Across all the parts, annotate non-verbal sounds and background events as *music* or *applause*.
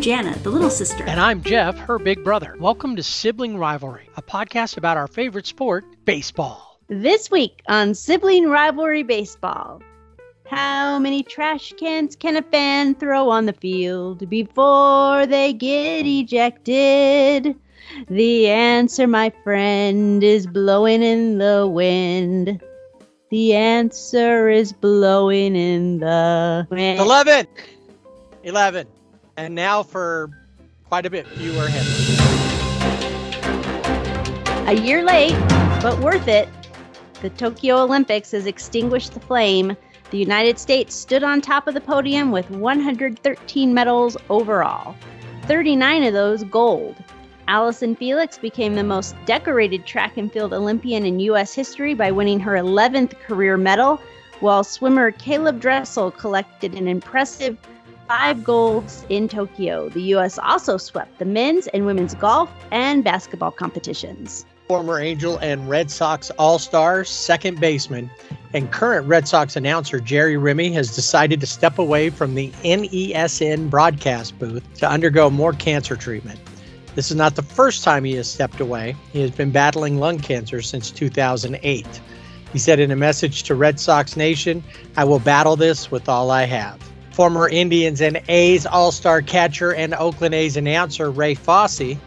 I'm Jana, the little sister. And I'm Jeff, her big brother. Welcome to Sibling Rivalry, a podcast about our favorite sport, baseball. This week on Sibling Rivalry Baseball, how many trash cans can a fan throw on the field before they get ejected? The answer, my friend, is blowing in the wind. The answer is blowing in the wind. 11. 11. And now for quite a bit fewer headlines. A year late, but worth it, the Tokyo Olympics has extinguished the flame the United States stood on top of the podium with 113 medals overall, 39 of those gold. Allyson Felix became the most decorated track and field Olympian in U.S. history by winning her 11th career medal, while swimmer Caleb Dressel collected an impressive five golds in Tokyo. The U.S. also swept the men's and women's golf and basketball competitions. Former Angel and Red Sox All Star second baseman and current Red Sox announcer Jerry Remy has decided to step away from the NESN broadcast booth to undergo more cancer treatment. This is not the first time he has stepped away. He has been battling lung cancer since 2008. He said in a message to Red Sox Nation, I will battle this with all I have. Former Indians and A's All Star catcher and Oakland A's announcer Ray Fosse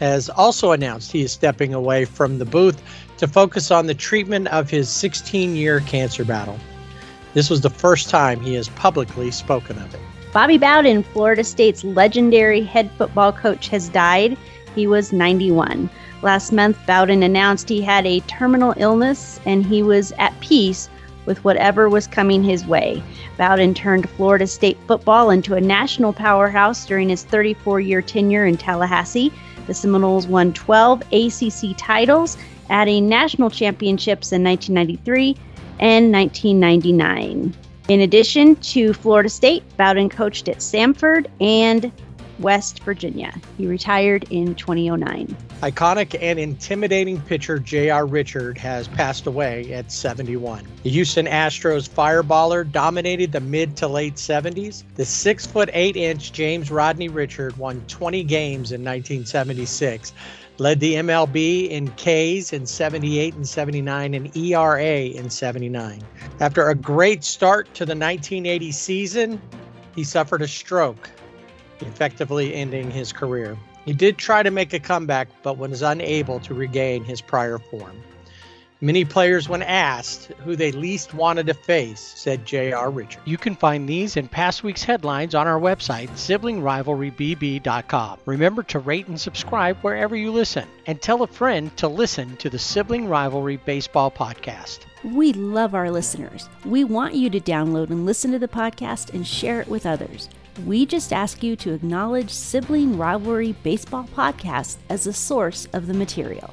has also announced he is stepping away from the booth to focus on the treatment of his 16 year cancer battle. This was the first time he has publicly spoken of it. Bobby Bowden, Florida State's legendary head football coach, has died. He was 91. Last month, Bowden announced he had a terminal illness and he was at peace with whatever was coming his way. Bowden turned Florida State football into a national powerhouse during his 34 year tenure in Tallahassee. The Seminoles won 12 ACC titles adding national championships in 1993 and 1999. In addition to Florida State, Bowden coached at Samford and West Virginia. He retired in 2009. Iconic and intimidating pitcher J.R. Richard has passed away at 71. The Houston Astros fireballer dominated the mid to late 70s. The 6 foot 8 inch James Rodney Richard won 20 games in 1976 led the MLB in Ks in 78 and 79 and ERA in 79. After a great start to the 1980 season, he suffered a stroke, effectively ending his career. He did try to make a comeback, but was unable to regain his prior form. Many players, when asked who they least wanted to face, said J.R. Richard. You can find these and past week's headlines on our website, siblingrivalrybb.com. Remember to rate and subscribe wherever you listen, and tell a friend to listen to the Sibling Rivalry Baseball Podcast. We love our listeners. We want you to download and listen to the podcast and share it with others. We just ask you to acknowledge Sibling Rivalry Baseball Podcast as a source of the material.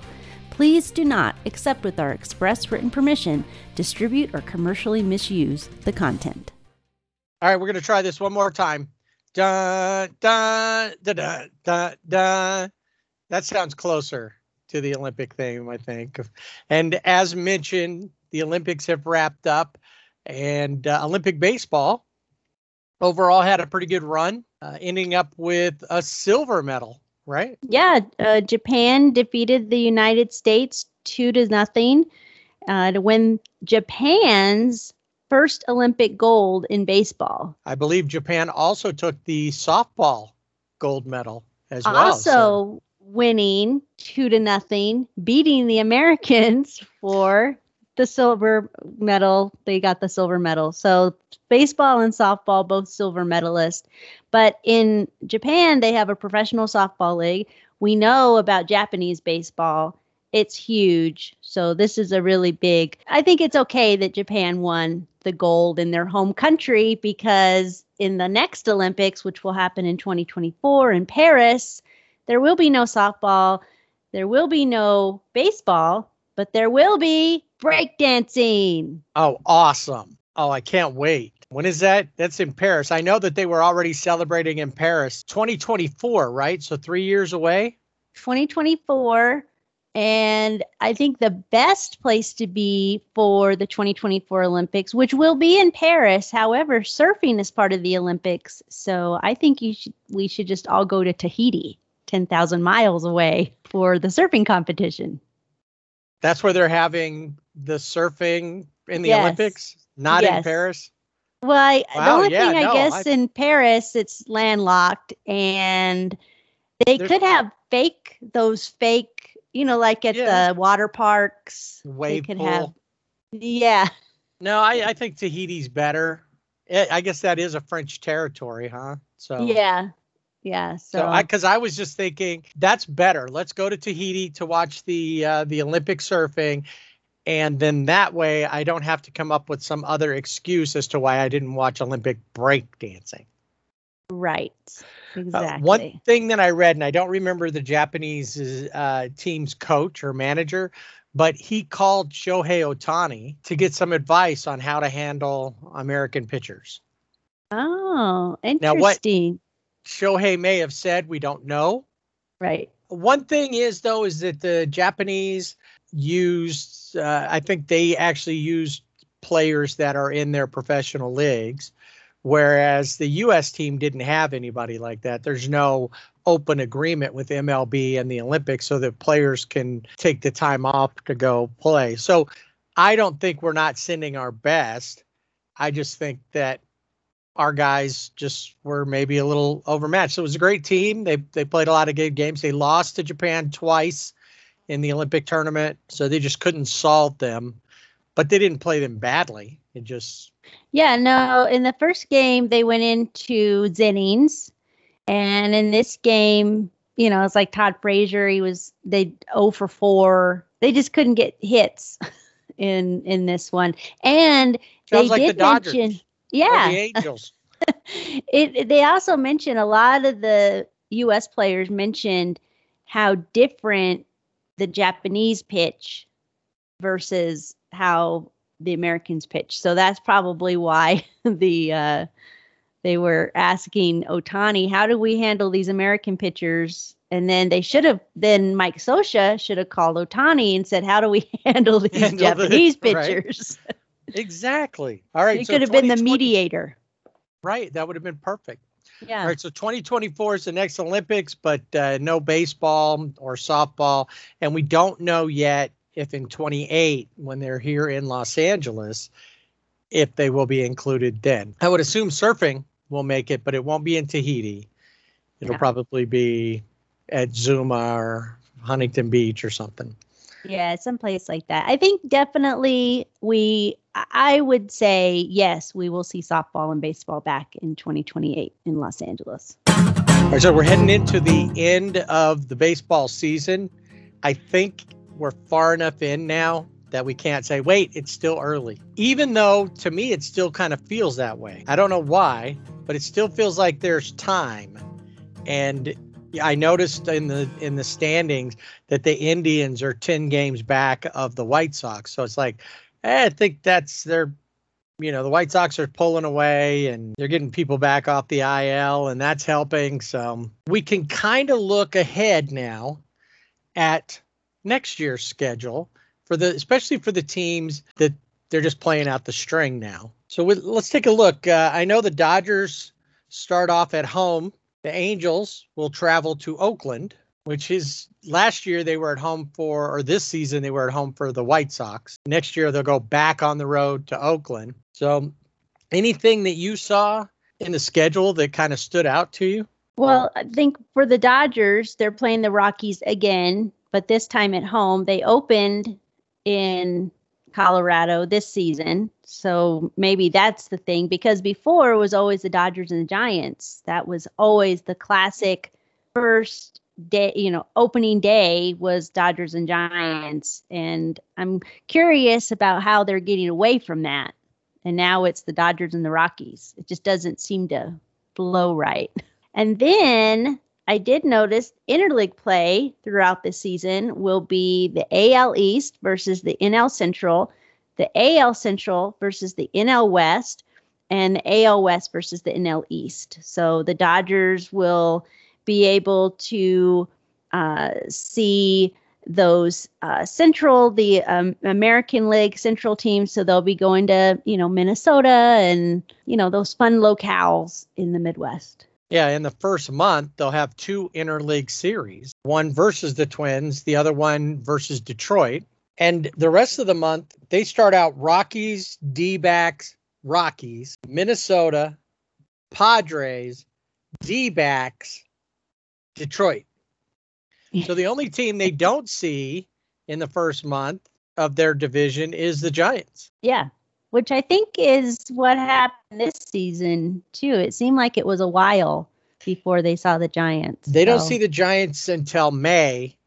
Please do not, except with our express written permission, distribute or commercially misuse the content. All right, we're going to try this one more time. Dun, dun, dun, dun, dun, dun. That sounds closer to the Olympic theme, I think. And as mentioned, the Olympics have wrapped up, and uh, Olympic baseball overall had a pretty good run, uh, ending up with a silver medal right? Yeah, uh, Japan defeated the United States two to nothing uh, to win Japan's first Olympic gold in baseball. I believe Japan also took the softball gold medal as well. Also winning two to nothing, beating the Americans *laughs* for the silver medal. They got the silver medal. So baseball and softball both silver medalists. But in Japan, they have a professional softball league. We know about Japanese baseball. It's huge. So this is a really big. I think it's okay that Japan won the gold in their home country because in the next Olympics, which will happen in 2024 in Paris, there will be no softball, there will be no baseball, but there will be breakdancing. Oh, awesome. Oh, I can't wait. When is that? That's in Paris. I know that they were already celebrating in Paris 2024, right? So three years away? 2024. And I think the best place to be for the 2024 Olympics, which will be in Paris. However, surfing is part of the Olympics. So I think you should, we should just all go to Tahiti, 10,000 miles away for the surfing competition. That's where they're having the surfing in the Yes. Olympics, not in Paris. Well, I, the only yeah, thing I no, guess I- in Paris, it's landlocked, and they could have fake those fake, you know, like at Yeah. the water parks. they Wave could pool. have, yeah, No, I, I think Tahiti's better. I I guess that is a French territory, huh? So yeah, yeah. So, So I, because I was just thinking that's better. Let's go to Tahiti to watch the uh, the Olympic surfing, and then that way I don't have to come up with some other excuse as to why I didn't watch Olympic break dancing. right, Uh, exactly. one thing that I read, and I don't remember the Japanese uh, team's coach or manager, but he called Shohei Ohtani to get some advice on how to handle American pitchers. oh, Now what- interesting. Shohei may have said, "We don't know." Right. One thing is though is that the Japanese used uh, I think they actually used players that are in their professional leagues whereas the US team didn't have anybody like that. There's no open agreement with MLB and the Olympics so that players can take the time off to go play. So I don't think we're not sending our best. I just think that our guys just were maybe a little overmatched. So it was a great team. They they played a lot of good games. They lost to Japan twice in the Olympic tournament, so they just couldn't solve them. But they didn't play them badly. It just Yeah, no, in the first game they went into Zennings and in this game, you know, it's like Todd Frazier, he was they 0 for 4. They just couldn't get hits *laughs* in in this one. And sounds they like the did Dodgers mention yeah, the Angels. *laughs* it, they also mentioned a lot of the US players mentioned how different the Japanese pitch versus how the Americans pitch. So that's probably why *laughs* the uh they were asking Ohtani, how do we handle these American pitchers? And then they should have then Mike Scioscia should have called Ohtani and said, How do we *laughs* handle these Handle the- Japanese right. Exactly. All right. It so could have been the mediator. Right. That would have been perfect. Yeah. All right, so 2024 is the next Olympics, but uh, no baseball or softball, and we don't know yet if in 28, when they're here in Los Angeles, if they will be included then. I would assume surfing will make it, but it won't be in Tahiti. It'll Yeah. probably be at Zuma or Huntington Beach or something. Yeah, someplace like that. I think definitely we, I- would say, yes, we will see softball and baseball back in 2028 in Los Angeles. All right, so we're heading into the end of the baseball season. I think we're far enough in now that we can't say, wait, it's still early. Even though to me, it still kind of feels that way. I don't know why, but it still feels like there's time. And I noticed in the in the standings that the Indians are 10 games back of the White Sox. So it's like, eh, I think that's their you know, the White Sox are pulling away and they're getting people back off the IL, and that's helping. So we can kind of look ahead now at next year's schedule for the, especially for the teams that they're just playing out the string now. So we, let's take a look. Uh, I know the Dodgers start off at home. The Angels will travel to Oakland, which is last year they were at home for, or this season they were at home for the White Sox. Next year they'll go back on the road to Oakland. So, anything that you saw in the schedule that kind of stood out to you? Well, I think for the Dodgers, they're playing the Rockies again, but this time at home. They opened in Colorado this season. So maybe that's the thing because before it was always the Dodgers and the Giants. That was always the classic first day, you know, opening day was Dodgers and Giants. And I'm curious about how they're getting away from that. And now it's the Dodgers and the Rockies. It just doesn't seem to flow right. And then I did notice interleague play throughout the season will be the AL East versus the NL Central, the AL Central versus the NL West, and the AL West versus the NL East. So the Dodgers will be able to uh, see those uh, central, the um, American League Central teams. So they'll be going to, you know, Minnesota and, you know, those fun locales in the Midwest. Yeah, in the first month, they'll have two interleague series one versus the Twins, the other one versus Detroit. And the rest of the month, they start out Rockies, D backs, Rockies, Minnesota, Padres, D backs, Detroit. So the only team they don't see in the first month of their division is the Giants. Yeah, which I think is what happened this season too. It seemed like it was a while before they saw the Giants. They so. don't see the Giants until May.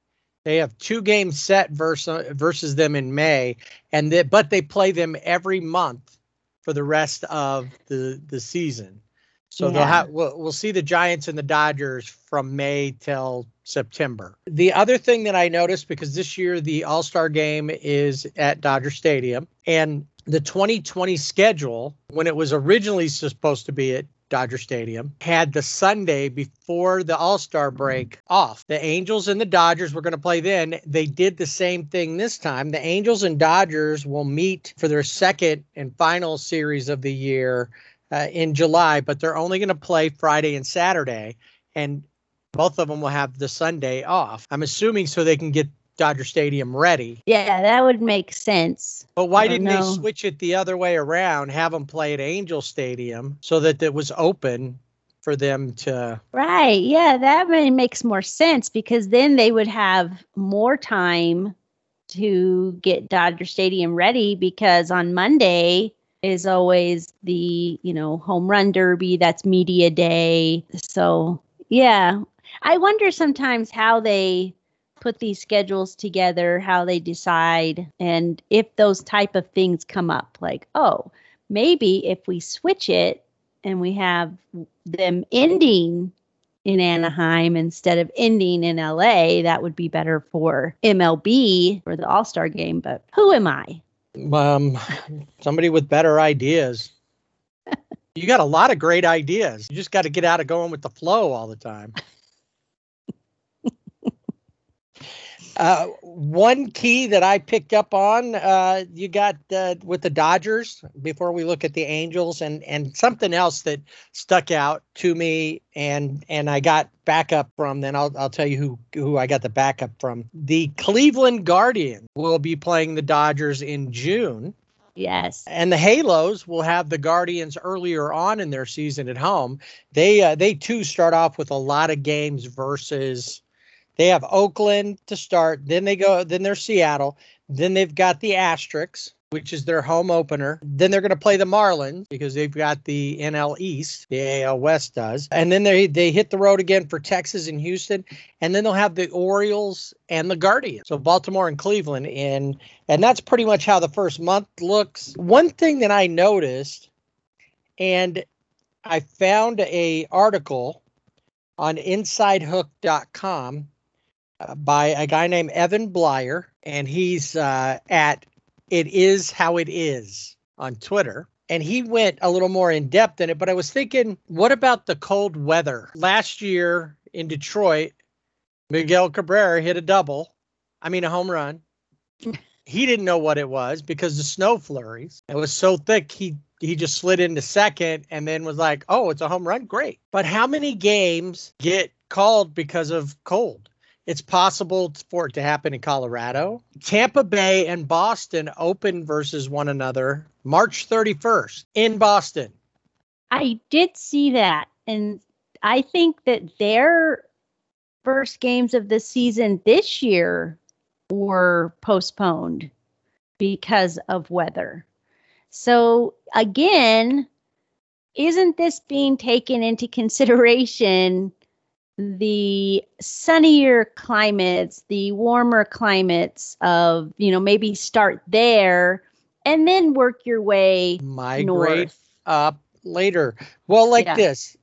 They have two games set versus versus them in May, and they, but they play them every month for the rest of the the season. So yeah. they'll have we'll, we'll see the Giants and the Dodgers from May till September. The other thing that I noticed because this year the All Star game is at Dodger Stadium and the 2020 schedule, when it was originally supposed to be at Dodger Stadium, had the Sunday before the All Star break off. The Angels and the Dodgers were going to play then. They did the same thing this time. The Angels and Dodgers will meet for their second and final series of the year uh, in July, but they're only going to play Friday and Saturday. And both of them will have the Sunday off. I'm assuming so they can get Dodger Stadium ready. Yeah, that would make sense. But why didn't know. they switch it the other way around, have them play at Angel Stadium so that it was open for them to Right. Yeah, that really makes more sense because then they would have more time to get Dodger Stadium ready because on Monday is always the, you know, home run derby, that's media day. So, yeah, I wonder sometimes how they put these schedules together, how they decide, and if those type of things come up, like, oh, maybe if we switch it and we have them ending in Anaheim instead of ending in LA, that would be better for MLB for the All Star game. But who am I? Um, somebody with better ideas. *laughs* you got a lot of great ideas. You just got to get out of going with the flow all the time. Uh, one key that I picked up on, uh, you got uh, with the Dodgers before we look at the Angels, and and something else that stuck out to me, and and I got backup from. Then I'll I'll tell you who who I got the backup from. The Cleveland Guardians will be playing the Dodgers in June. Yes. And the Halos will have the Guardians earlier on in their season at home. They uh, they too start off with a lot of games versus they have Oakland to start, then they go, then they're Seattle, then they've got the Asterix, which is their home opener. Then they're going to play the Marlins because they've got the NL East, the AL West does. And then they they hit the road again for Texas and Houston, and then they'll have the Orioles and the Guardians. So Baltimore and Cleveland and and that's pretty much how the first month looks. One thing that I noticed and I found a article on insidehook.com by a guy named Evan Bleier, and he's uh, at It Is How It Is on Twitter. And he went a little more in depth in it, but I was thinking, what about the cold weather? Last year in Detroit, Miguel Cabrera hit a double, I mean, a home run. he didn't know what it was because the snow flurries. It was so thick, he he just slid into second and then was like, "Oh, it's a home run, great." But how many games get called because of cold? It's possible for it to happen in Colorado. Tampa Bay and Boston open versus one another March 31st in Boston. I did see that. And I think that their first games of the season this year were postponed because of weather. So, again, isn't this being taken into consideration the sunnier climates, the warmer climates of, you know, maybe start there and then work your way migrate north. up later. Well, like yeah. this.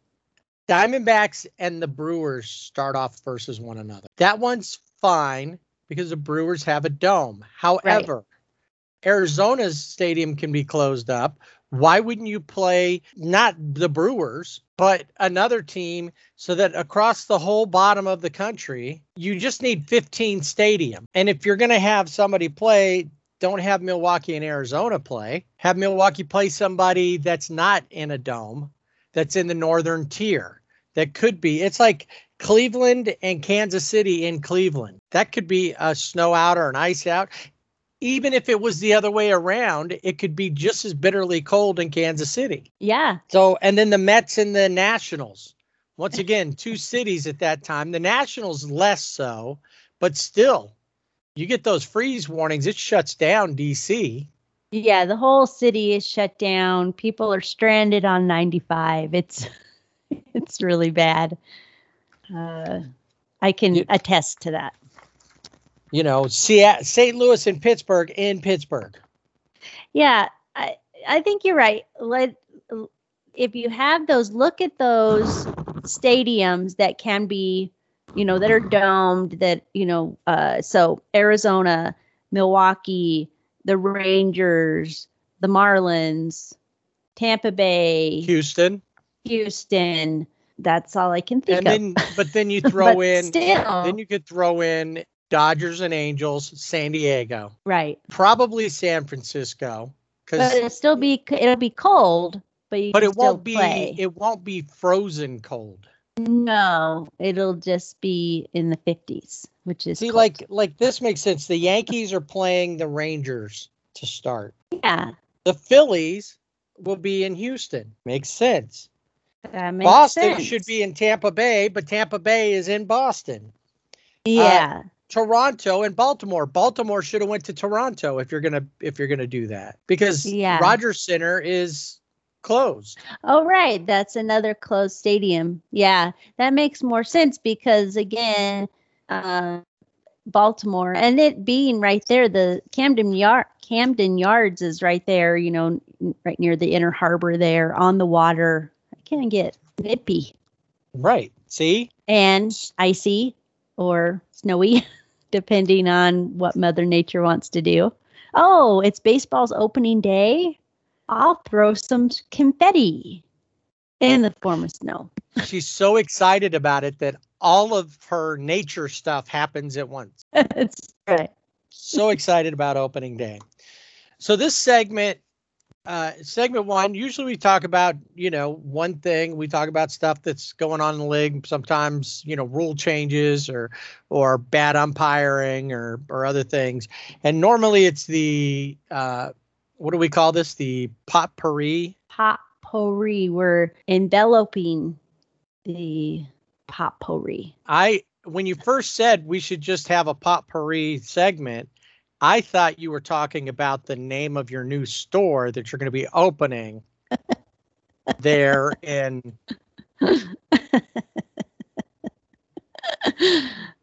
Diamondbacks and the Brewers start off versus one another. That one's fine because the Brewers have a dome. However, right. Arizona's stadium can be closed up. Why wouldn't you play not the Brewers, but another team so that across the whole bottom of the country, you just need 15 stadium. And if you're going to have somebody play, don't have Milwaukee and Arizona play. Have Milwaukee play somebody that's not in a dome, that's in the northern tier. That could be. It's like Cleveland and Kansas City in Cleveland. That could be a snow out or an ice out even if it was the other way around, it could be just as bitterly cold in Kansas City. Yeah. So, and then the Mets and the Nationals. Once again, two *laughs* cities at that time. The Nationals less so, but still, you get those freeze warnings. It shuts down DC. Yeah, the whole city is shut down. People are stranded on 95. It's *laughs* it's really bad. Uh, I can You- attest to that. You know, St. Louis and Pittsburgh in Pittsburgh. Yeah, I I think you're right. Let if you have those, look at those stadiums that can be, you know, that are domed. That you know, uh, so Arizona, Milwaukee, the Rangers, the Marlins, Tampa Bay, Houston. Houston. That's all I can think And of. then, but then you *laughs* throw in, still, then you could throw in Dodgers and Angels, San Diego, right. probably San Francisco, But because it'll still be it'll be cold, but you but it won't be play. it won't be frozen cold. No, it'll just be in the 50s, which is See, cold. like like this makes sense. The Yankees are playing the Rangers to start. yeah, The Phillies will be in Houston. Makes sense. that makes Boston sense. should be in Tampa Bay, but Tampa Bay is in Boston. Uh, yeah, Toronto and Baltimore. Baltimore should have went to Toronto if you're gonna if you're gonna do that because Yeah. Rogers Center is closed. oh right, that's another closed stadium. Yeah, that makes more sense because again, uh, Baltimore and it being right there, the Camden Yard, Camden Yards is right there. You know, right near the Inner Harbor there on the water. I can't get nippy. Right. See? and icy or snowy, *laughs* depending on what Mother Nature wants to do. Oh, it's baseball's opening day. I'll throw some confetti in the form of snow. She's so excited about it that all of her nature stuff happens at once. *laughs* That's right. so excited about opening day. So this segment, uh, segment one, usually we talk about you know one thing. We talk about stuff that's going on in the league. Sometimes you know rule changes or or bad umpiring or or other things. And normally it's the uh, what do we call this? The potpourri. Potpourri. We're enveloping the potpourri. I when you first said we should just have a potpourri segment, I thought you were talking about the name of your new store that you're going to be opening *laughs* there in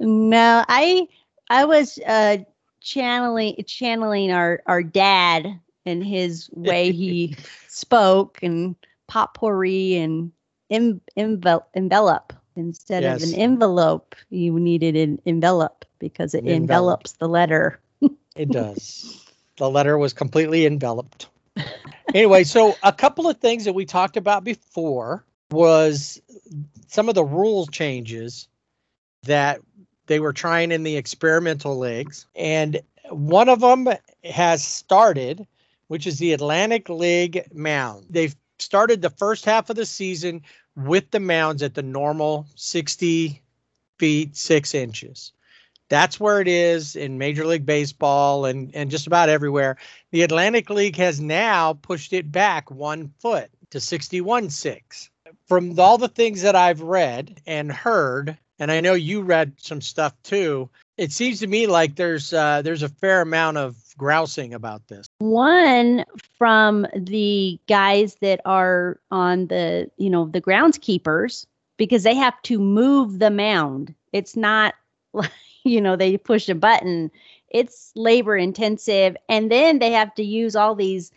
no, I I was uh channeling channeling our our dad and his way he *laughs* spoke and potpourri and em, envel, envelope instead of an envelope. You needed an envelope because it envelope. envelops the letter it does. the letter was completely enveloped. Anyway, so a couple of things that we talked about before was some of the rule changes that they were trying in the experimental leagues. And one of them has started, which is the Atlantic League mound. They've started the first half of the season with the mounds at the normal 60 feet, six inches. That's where it is in Major League Baseball and, and just about everywhere. The Atlantic League has now pushed it back one foot to 61 6. From all the things that I've read and heard, and I know you read some stuff too, it seems to me like there's uh, there's a fair amount of grousing about this. one from the guys that are on the you know the groundskeepers because they have to move the mound it's not *laughs* like you know they push a button it's labor intensive and then they have to use all these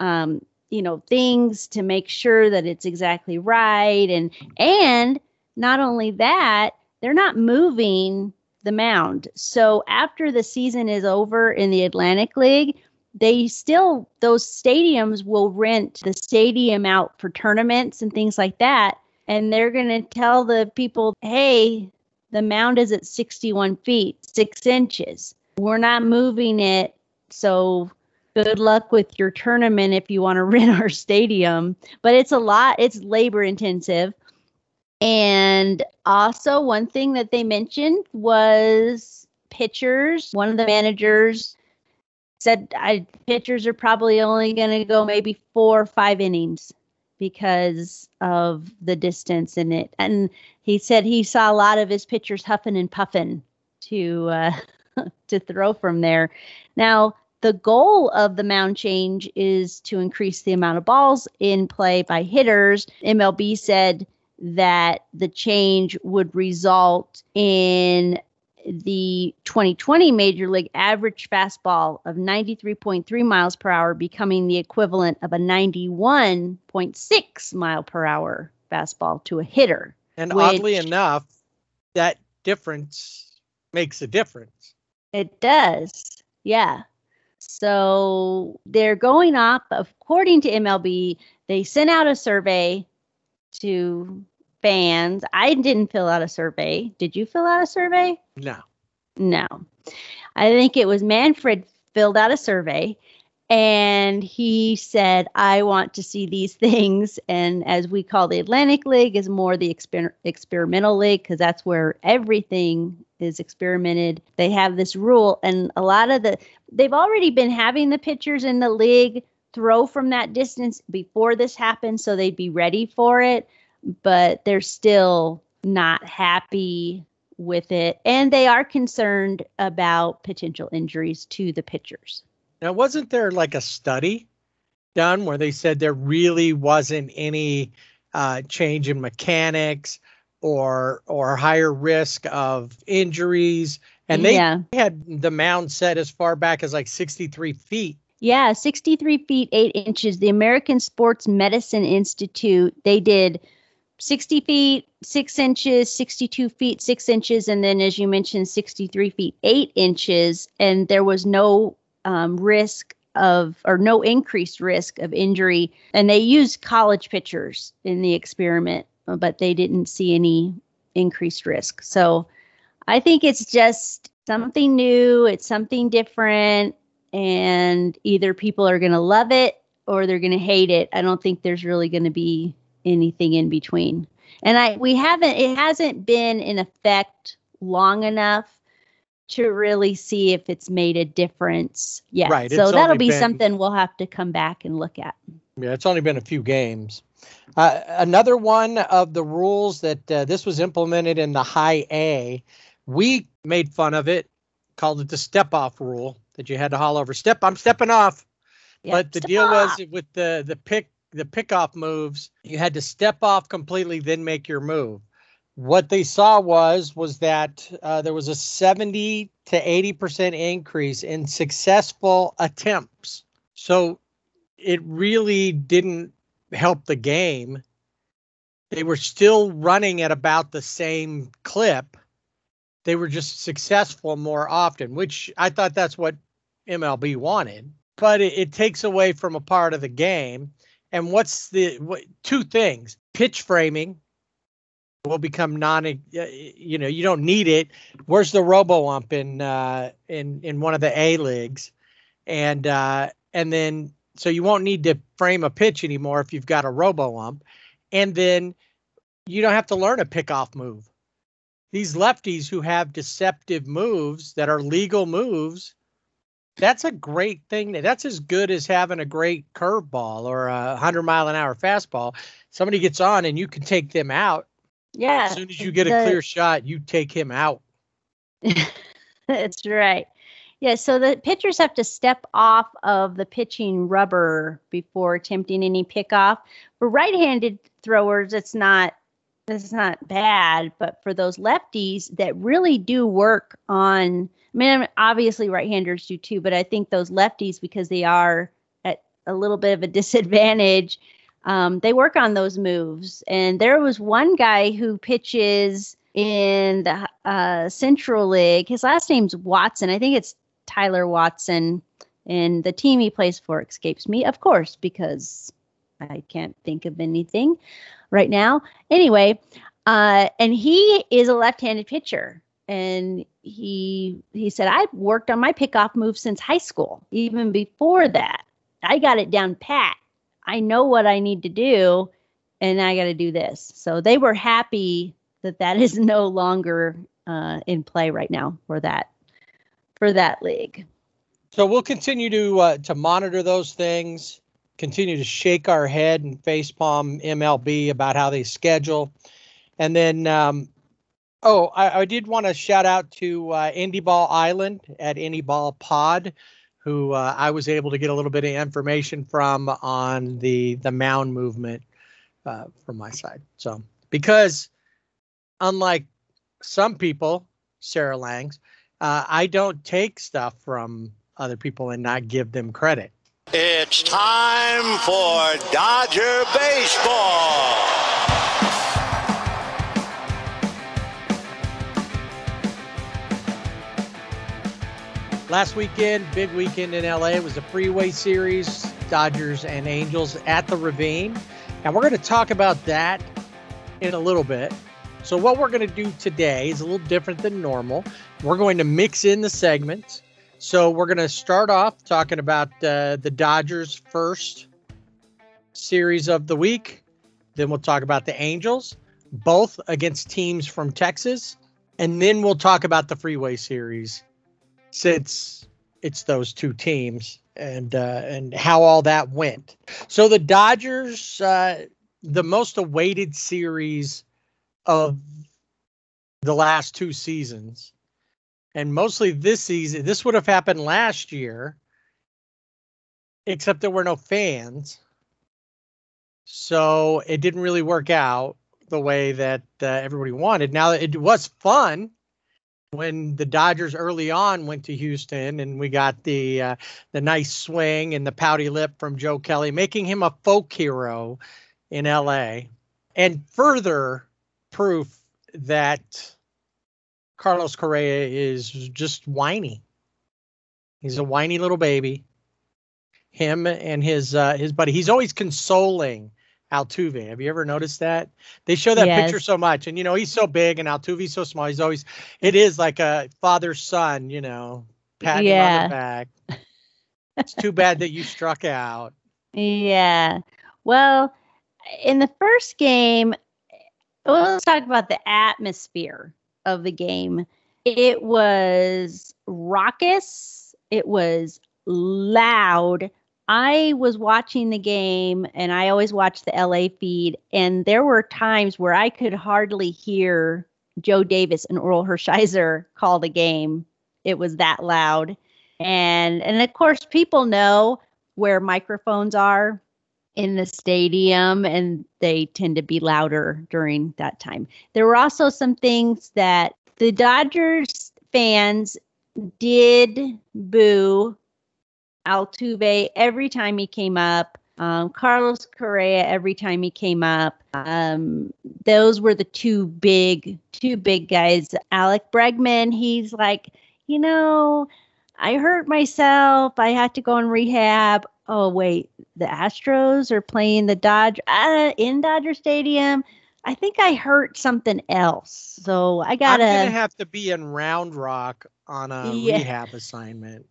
um you know things to make sure that it's exactly right and and not only that they're not moving the mound. So after the season is over in the atlantic league they still those stadiums will rent the stadium out for tournaments and things like that and they're going to tell the people hey the mound is at 61 feet 6 inches. We're not moving it so good luck with your tournament if you want to *laughs* rent our stadium. But it's a lot it's labor intensive. And also one thing that they mentioned was pitchers. One of the managers said I, pitchers are probably only going to go maybe four or five innings because of the distance in it. And he said he saw a lot of his pitchers huffing and puffing to uh, *laughs* to throw from there. Now, the goal of the mound change is to increase the amount of balls in play by hitters. MLB said that the change would result in the 2020 Major League average fastball of 93.3 miles per hour becoming the equivalent of a 91.6 mile per hour fastball to a hitter. And which, oddly enough, that difference makes a difference. It does. Yeah. So they're going up, according to MLB, they sent out a survey to fans. I didn't fill out a survey. Did you fill out a survey? No. No. I think it was Manfred filled out a survey and he said, I want to see these *laughs* things. And as we call the Atlantic League, is more the exper- experimental league because that's where everything is experimented. They have this rule, and a lot of the, they've already been having the pitchers in the league throw from that distance before this happened, so they'd be ready for it but they're still not happy with it. And they are concerned about potential injuries to the pitchers. Now, wasn't there like a study done where they said there really wasn't any uh, change in mechanics or or higher risk of injuries? And they yeah. had the mound set as far back as like 63 feet. Yeah, 63 feet, 8 inches. The American Sports Medicine Institute, they did 60 feet, six inches, 62 feet, six inches, and then, as you mentioned, 63 feet, eight inches. And there was no um, risk of, or no increased risk of injury. And they used college pitchers in the experiment, but they didn't see any increased risk. So I think it's just something new, it's something different. And either people are going to love it or they're going to hate it. I don't think there's really going to be anything in between. And I we haven't it hasn't been in effect long enough to really see if it's made a difference yet. Right. So that'll be been, something we'll have to come back and look at. Yeah, it's only been a few games. Uh, another one of the rules that uh, this was implemented in the high A, we made fun of it, called it the step off rule that you had to haul over. Step, I'm stepping off. Yep, but the deal off. was with the the pick the pickoff moves, you had to step off completely, then make your move. What they saw was was that uh, there was a 70 to 80 percent increase in successful attempts. So it really didn't help the game. They were still running at about the same clip. They were just successful more often, which I thought that's what MLB wanted. But it, it takes away from a part of the game and what's the what, two things? Pitch framing will become non. Uh, you know, you don't need it. Where's the robo ump in uh, in in one of the A leagues, and uh, and then so you won't need to frame a pitch anymore if you've got a robo ump, and then you don't have to learn a pickoff move. These lefties who have deceptive moves that are legal moves that's a great thing. That's as good as having a great curveball or a hundred mile an hour fastball. Somebody gets on and you can take them out. Yeah. As soon as you get the, a clear shot, you take him out. *laughs* That's right. Yeah, so the pitchers have to step off of the pitching rubber before attempting any pickoff. For right-handed throwers, it's not it's not bad, but for those lefties that really do work on I mean, obviously right-handers do too, but I think those lefties, because they are at a little bit of a *laughs* disadvantage, um, they work on those moves. And there was one guy who pitches in the uh, Central League. His last name's Watson. I think it's Tyler Watson. And the team he plays for escapes me, of course, because I can't think of anything right now. Anyway, uh, and he is a left-handed pitcher, and he he said I've worked on my pickoff move since high school. Even before that, I got it down pat. I know what I need to do, and I got to do this. So they were happy that that is *laughs* no longer uh, in play right now for that for that league. So we'll continue to uh, to monitor those things, continue to shake our head and facepalm MLB about how they schedule, and then um, oh, I, I did want to shout out to uh, Indie Ball Island at Indie Ball Pod, who uh, I was able to get a little bit of information from on the the mound movement uh, from my side. So because unlike some people, Sarah Langs, uh, I don't take stuff from other people and not give them credit. It's time for Dodger Baseball. Last weekend, big weekend in LA, it was a freeway series, Dodgers and Angels at the Ravine. And we're going to talk about that in a little bit. So, what we're going to do today is a little different than normal. We're going to mix in the segments. So, we're going to start off talking about uh, the Dodgers' first series of the week. Then we'll talk about the Angels, both against teams from Texas. And then we'll talk about the Freeway Series since it's those two teams and uh, and how all that went. So the Dodgers, uh, the most awaited series of the last two seasons, and mostly this season. This would have happened last year, except there were no fans, so it didn't really work out the way that uh, everybody wanted. Now it was fun when the Dodgers early on went to Houston and we got the uh, the nice swing and the pouty lip from Joe Kelly, making him a folk hero in LA. And further proof that Carlos Correa is just whiny. He's a whiny little baby. Him and his uh, his buddy. He's always consoling Altuve. Have you ever noticed that? They show that Yes. picture so much, and you know he's so big and Altuve's so small. He's always it is like a father son, you know, patting him on Yeah. the back. *laughs* it's too bad that you struck out. Yeah. Well, in the first game, well, let's talk about the atmosphere of the game. It was raucous. It was loud. I was watching the game and I always watch the LA feed, and there were times where I could hardly hear Joe Davis and Orel Hershiser *laughs* call the game. It was that loud. And and of course people know where microphones are in the stadium and they tend to be louder during that time. There were also some things that the Dodgers fans did boo Altuve every time he came up. Um, Carlos Correa every time he came up. Um, those were the two big, two big guys. Alex Bregman, he's like, you know, I hurt myself. I had to go in rehab. Oh wait, the Astros are playing the Dodge uh, in Dodger Stadium. I think I hurt something else, so I got. I'm gotta. gonna have to be in Round Rock on a *laughs* Yeah. rehab assignment.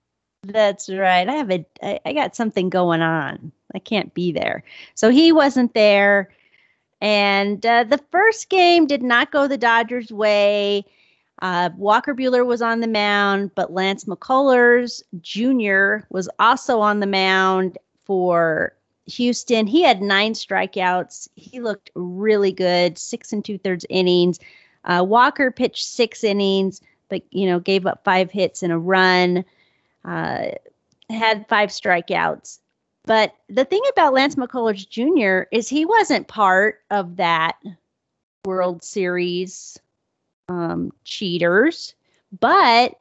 That's right. I have a I, I got something going on. I can't be there. So he wasn't there. And uh, the first game did not go the Dodgers' way. Uh, Walker Buehler was on the mound, but Lance McCullers Jr. was also on the mound for Houston. He had nine strikeouts. He looked really good, six and two thirds innings. Uh, Walker pitched six innings, but you know gave up five hits and a run uh, had five strikeouts. But the thing about Lance McCullers Jr. is he wasn't part of that World Series um, cheaters, but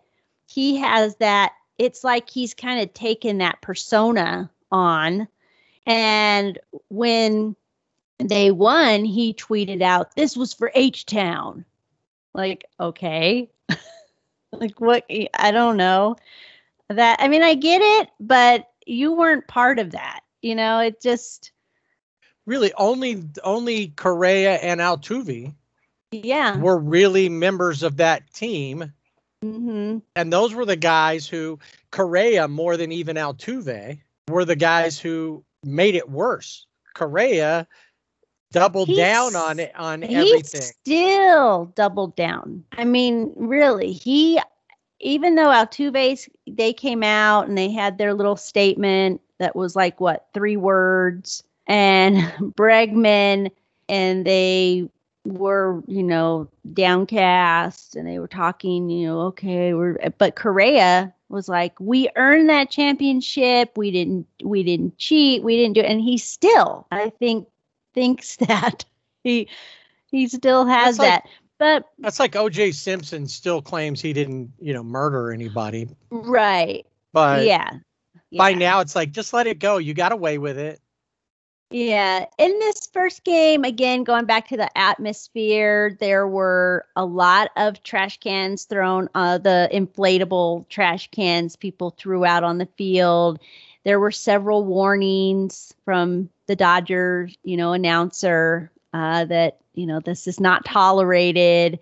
he has that. It's like he's kind of taken that persona on. And when they won, he tweeted out, This was for H Town. Like, okay. *laughs* like, what? I don't know that I mean I get it, but you weren't part of that. You know, it just Really, only only Correa and Altuve yeah. were really members of that team, hmm and those were the guys who Correa more than even Altuve were the guys who made it worse. Correa doubled He's- down on it on He everything. still doubled down. I mean, really, he even though Altuve's they came out and they had their little statement that was like what three words, and *laughs* Bregman and they were you know downcast and they were talking you know okay we're but Correa was like we earned that championship. We didn't we didn't cheat. We didn't do it. and he still I think thinks *laughs* that he he still has like- that but That's like O.J. Simpson still claims he didn't, you know, murder anybody, right but yeah by now it's like just let it go. You got away with it. Yeah. In this first game, again, going back to the atmosphere, there were a lot of trash cans thrown, uh, the inflatable trash cans people threw out on the field. There were several warnings from the Dodgers, you know, announcer uh, that, you know, this is not tolerated.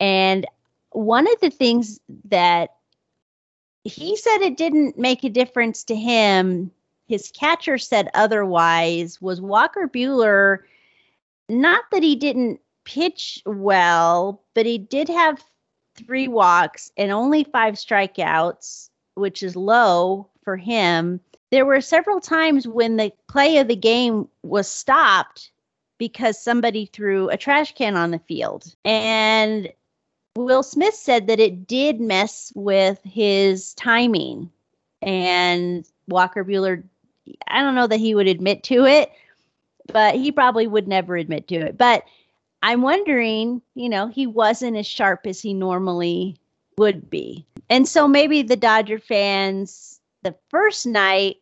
And one of the things that he said it didn't make a difference to him his catcher said otherwise was Walker Buehler. Not that he didn't pitch well, but he did have three walks and only five strikeouts, which is low for him. There were several times when the play of the game was stopped because somebody threw a trash can on the field. And Will Smith said that it did mess with his timing. And Walker Buehler I don't know that he would admit to it, but he probably would never admit to it. But I'm wondering, you know, he wasn't as sharp as he normally would be. And so maybe the Dodger fans the first night,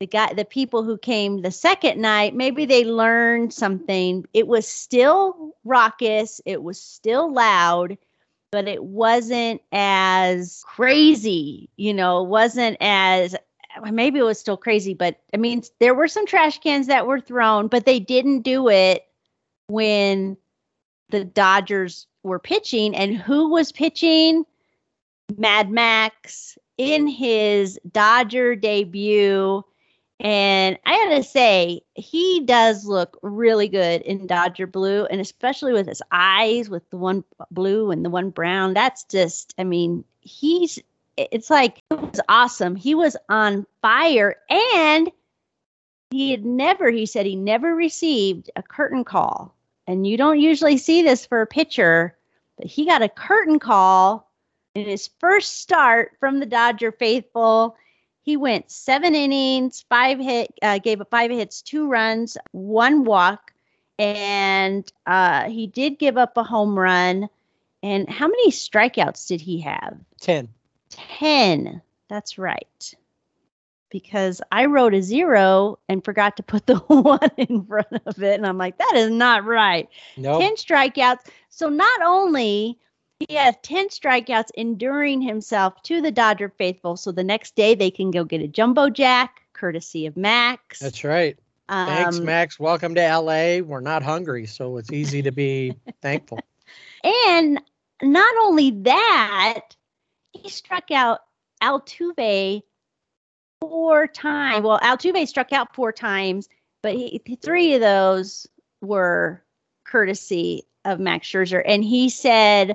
the guy the people who came the second night, maybe they learned something. It was still raucous, it was still loud, but it wasn't as crazy, you know, wasn't as maybe it was still crazy, but I mean, there were some trash cans that were thrown, but they didn't do it when the Dodgers were pitching. And who was pitching? Mad Max in his Dodger debut. And I gotta say, he does look really good in Dodger blue, and especially with his eyes, with the one blue and the one brown. That's just, I mean, he's it's like it was awesome. He was on fire and he had never, he said he never received a curtain call. And you don't usually see this for a pitcher, but he got a curtain call in his first start from the Dodger faithful. He went seven innings, five hit, uh, gave up five hits, two runs, one walk, and uh, he did give up a home run. And how many strikeouts did he have? 10. 10. That's right. Because I wrote a zero and forgot to put the *laughs* one in front of it. And I'm like, that is not right. No. 10 strikeouts. So not only he has 10 strikeouts enduring himself to the Dodger faithful. So the next day they can go get a jumbo jack, courtesy of Max. That's right. Thanks, Um, Max. Welcome to LA. We're not hungry, so it's easy to be *laughs* thankful. And not only that, he struck out Altuve four times. Well, Altuve struck out four times, but he, three of those were courtesy of Max Scherzer. And he said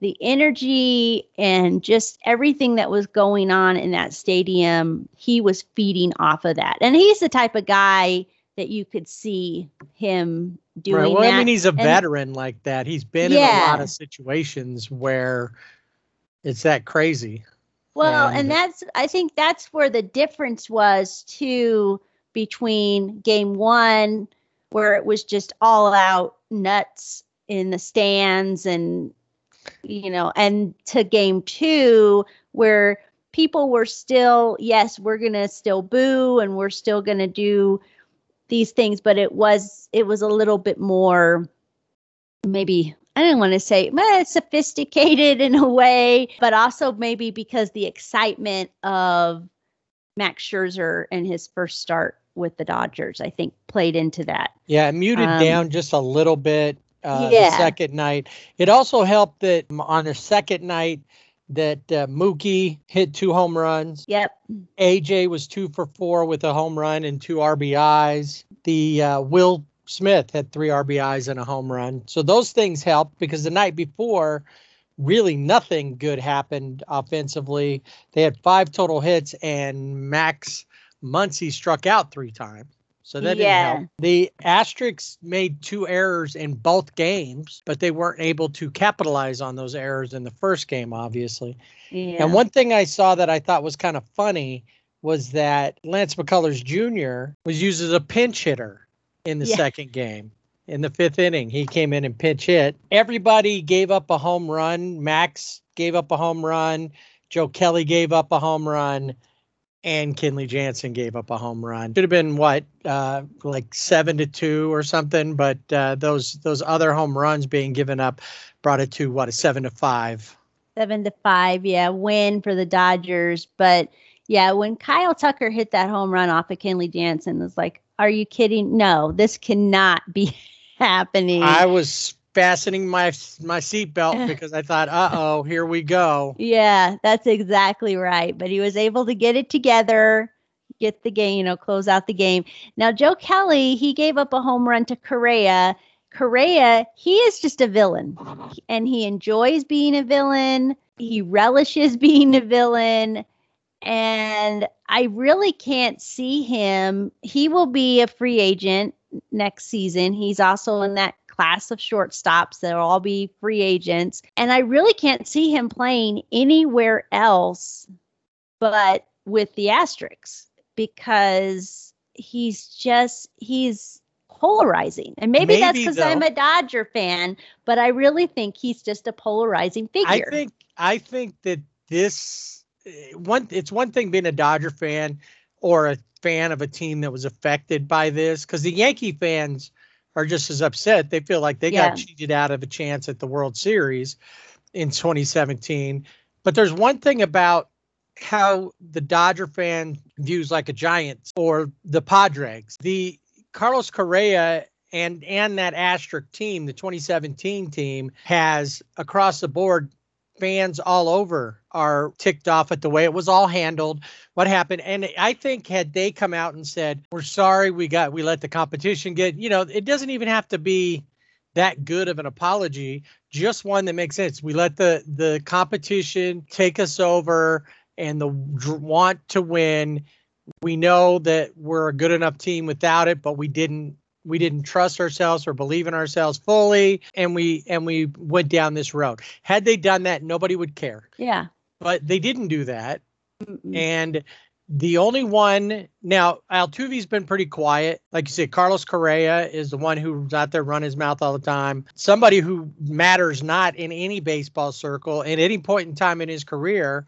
the energy and just everything that was going on in that stadium, he was feeding off of that. And he's the type of guy that you could see him doing right. Well, that. I mean, he's a And- veteran like that. He's been in a lot of situations where it's that crazy. Well, And- and that's I think that's where the difference was too between game one, where it was just all out nuts in the stands and you know, and to game two, where people were still, yes, we're gonna still boo and we're still gonna do these things, but it was it was a little bit more maybe I didn't want to say well, sophisticated in a way, but also maybe because the excitement of Max Scherzer and his first start with the Dodgers, I think, played into that. Yeah, it muted Um, down just a little bit uh, Yeah. the second night. It also helped that on the second night that uh, Mookie hit two home runs. Yep. AJ was two for four with a home run and two RBIs. The uh, Will Smith had three RBIs and a home run. So those things helped because the night before, really nothing good happened offensively. They had five total hits and Max Muncy struck out three times. So that Yeah. didn't help. The Asterix made two errors in both games, but they weren't able to capitalize on those errors in the first game, obviously. Yeah. And one thing I saw that I thought was kind of funny was that Lance McCullers Jr. was used as a pinch hitter in the Yeah. second game. In the fifth inning, he came in and pinch hit. Everybody gave up a home run. Max gave up a home run. Joe Kelly gave up a home run. And Kenley Jansen gave up a home run. Should have been what, uh, like seven to two or something. But uh, those those other home runs being given up brought it to what a seven to five. seven to five. Yeah, win for the Dodgers. But yeah, when Kyle Tucker hit that home run off of Kenley Jansen, it was like, are you kidding? No, this cannot be *laughs* happening. I was fastening my my seatbelt *laughs* because I thought, uh oh, here we go. yeah, that's exactly right. But he was able to get it together, get the game, you know, close out the game. Now, Joe Kelly, he gave up a home run to Correa. Correa, he is just a villain and he enjoys being a villain. He relishes *laughs* being a villain. And I really can't see him. He will be a free agent next season. He's also in that class of shortstops that'll all be free agents. And I really can't see him playing anywhere else but with the Asterix because he's just, he's polarizing. And maybe, that's because I'm a Dodger fan, but I really think he's just a polarizing figure. I think I think that this eh, one it's one thing being a Dodger fan or a fan of a team that was affected by this because the Yankee fans are just as upset. They feel like they Yeah. got cheated out of a chance at the World Series in 2017. But there's one thing about how the Dodger fan views like a Giants or the Padres. The Carlos Correa and and that asterisk team, the 2017 team, has across the board fans all over are ticked off at the way it was all handled, what happened. And I think had they come out and said, "We're sorry, we got we let the competition get," you know, it doesn't even have to be that good of an apology, just one that makes sense. We let the the competition take us over and the want to win. We know that we're a good enough team without it, but we didn't we didn't trust ourselves or believe in ourselves fully and we and we went down this road. Had they done that nobody would care. Yeah. but they didn't do that. Mm-mm. and the only one now Altuve's been pretty quiet. Like you said Carlos Correa is the one who's out there running his mouth all the time. Somebody who matters not in any baseball circle at any point in time in his career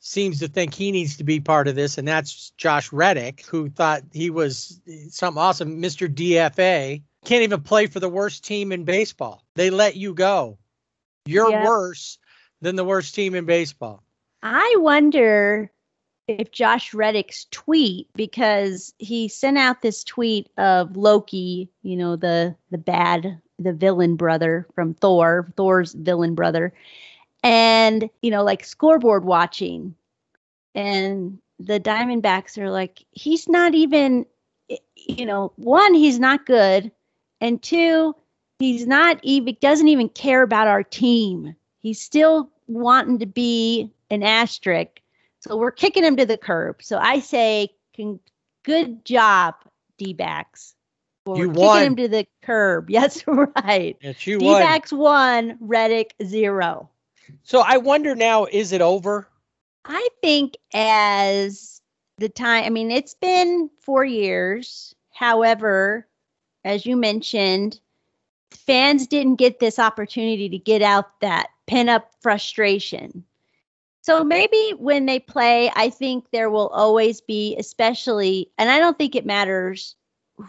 seems to think he needs to be part of this, and that's Josh Reddick, who thought he was something awesome. Mr. DFA can't even play for the worst team in baseball. They let you go. You're Yep. worse than the worst team in baseball. I wonder if Josh Reddick's tweet, because he sent out this tweet of Loki, you know, the the bad, the villain brother from Thor, Thor's villain brother, and you know, like scoreboard watching, and the Diamondbacks are like, he's not even, you know, one, he's not good, and two, he's not even doesn't even care about our team. He's still wanting to be an asterisk. So we're kicking him to the curb. So I say, con- good job, D backs. We're You kicking won. him to the curb. *laughs* Yes, right. Yes, you D won. one, Reddick zero. So I wonder now, is it over? I think as the time, I mean, it's been four years. However, as you mentioned, fans didn't get this opportunity to get out that pent up frustration. So maybe when they play, I think there will always be, especially, and I don't think it matters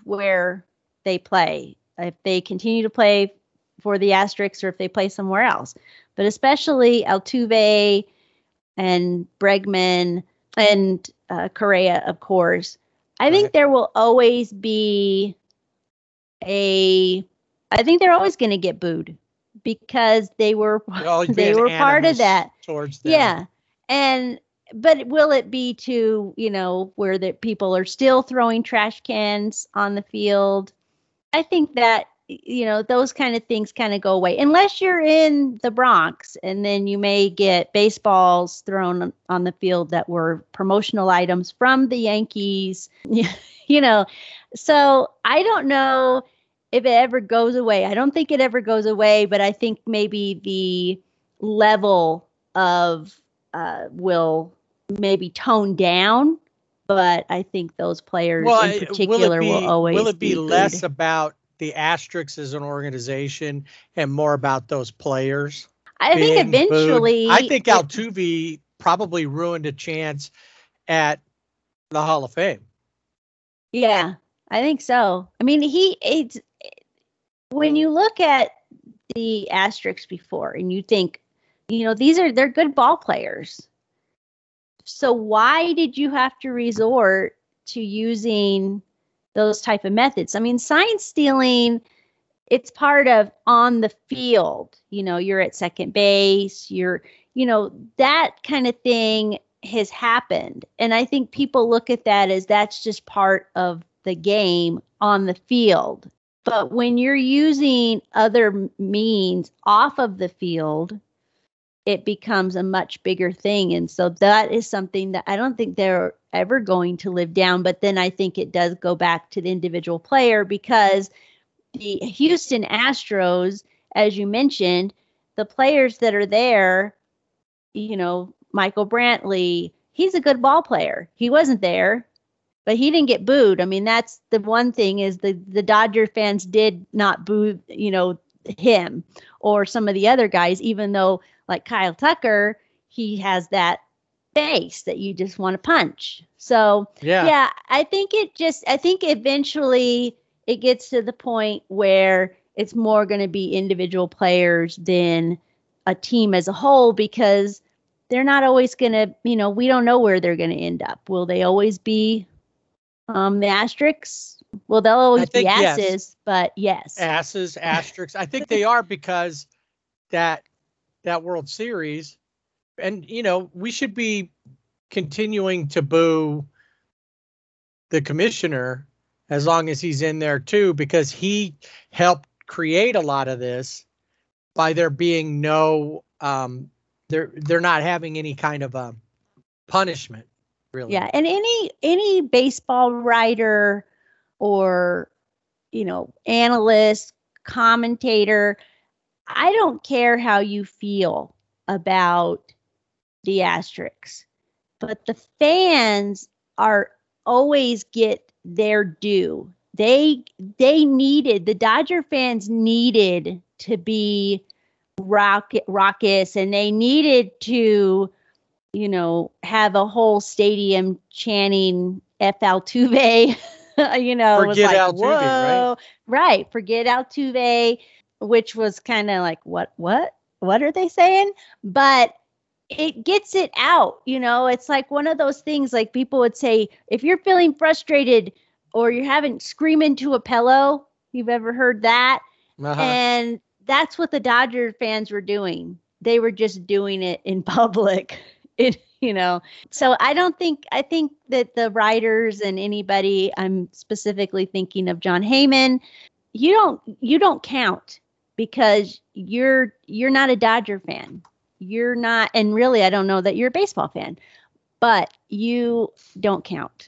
where they play. If they continue to play for the Asterix or if they play somewhere else. But especially Altuve and Bregman and uh, Correa, of course. I think there will always be a. I think they're always going to get booed because they were There'll always be they were part of that. towards them. Yeah. And but will it be to, you know, where that people are still throwing trash cans on the field? I think that you know, those kind of things kind of go away unless you're in the Bronx and then you may get baseballs thrown on- the field that were promotional items from the Yankees, *laughs* you know. So, I don't know if it ever goes away. I don't think it ever goes away, but I think maybe the level of uh, will maybe tone down. But I think those players Well, in particular will, be, always will it be, booed. less about the Asterix as an organization and more about those players? I think being booed? eventually. I think it- Altuve probably ruined a chance at the Hall of Fame. Yeah, I think so. I mean, he it's when you look at the asterisks before and you think, you know, these are they're good ball players. So why did you have to resort to using those type of methods? I mean, sign stealing it's part of on the field. You know, you're at second base, you're, you know, that kind of thing has happened. And I think people look at that as that's just part of the game on the field. But when you're using other means off of the field, it becomes a much bigger thing. And so that is something that I don't think they're ever going to live down. But then I think it does go back to the individual player because the Houston Astros, as you mentioned, the players that are there, you know, Michael Brantley, he's a good ball player. He wasn't there, but he didn't get booed. I mean, that's the one thing is the the Dodger fans did not boo, you know, him or some of the other guys, even though like Kyle Tucker, he has that face that you just want to punch. So Yeah. yeah, I think it just I think eventually it gets to the point where it's more going to be individual players than a team as a whole because they're not always going to, you know, we don't know where they're going to end up. Will they always be um the asterisks? Well, they'll always be think yes. asses, but yes. asses, asterisks. I think they are because that that World Series, and you know, we should be continuing to boo the commissioner as long as he's in there too, because he helped create a lot of this by there being no um they're they're not having any kind of um punishment really. Yeah, and any any baseball writer or you know analyst, commentator, I don't care how you feel about the asterisks, but the fans are always get their due. They they needed the Dodger fans needed to be rock raucous and they needed to you know, have a whole stadium chanting F Altuve. *laughs* you know, Forget like, Altuve, right? right? Forget Altuve, which was kind of like, what, what, what are they saying? But it gets it out. You know, it's like one of those things. Like people would say, if you're feeling frustrated or you're having scream into a pillow, you've ever heard that? Uh-huh. And that's what the Dodger fans were doing. They were just doing it in *laughs* public. It, you know, so I don't think I think that the writers and anybody I'm specifically thinking of Jon Heyman, you don't you don't count because you're you're not a Dodger fan. You're not and really I don't know that you're a baseball fan, but you don't count.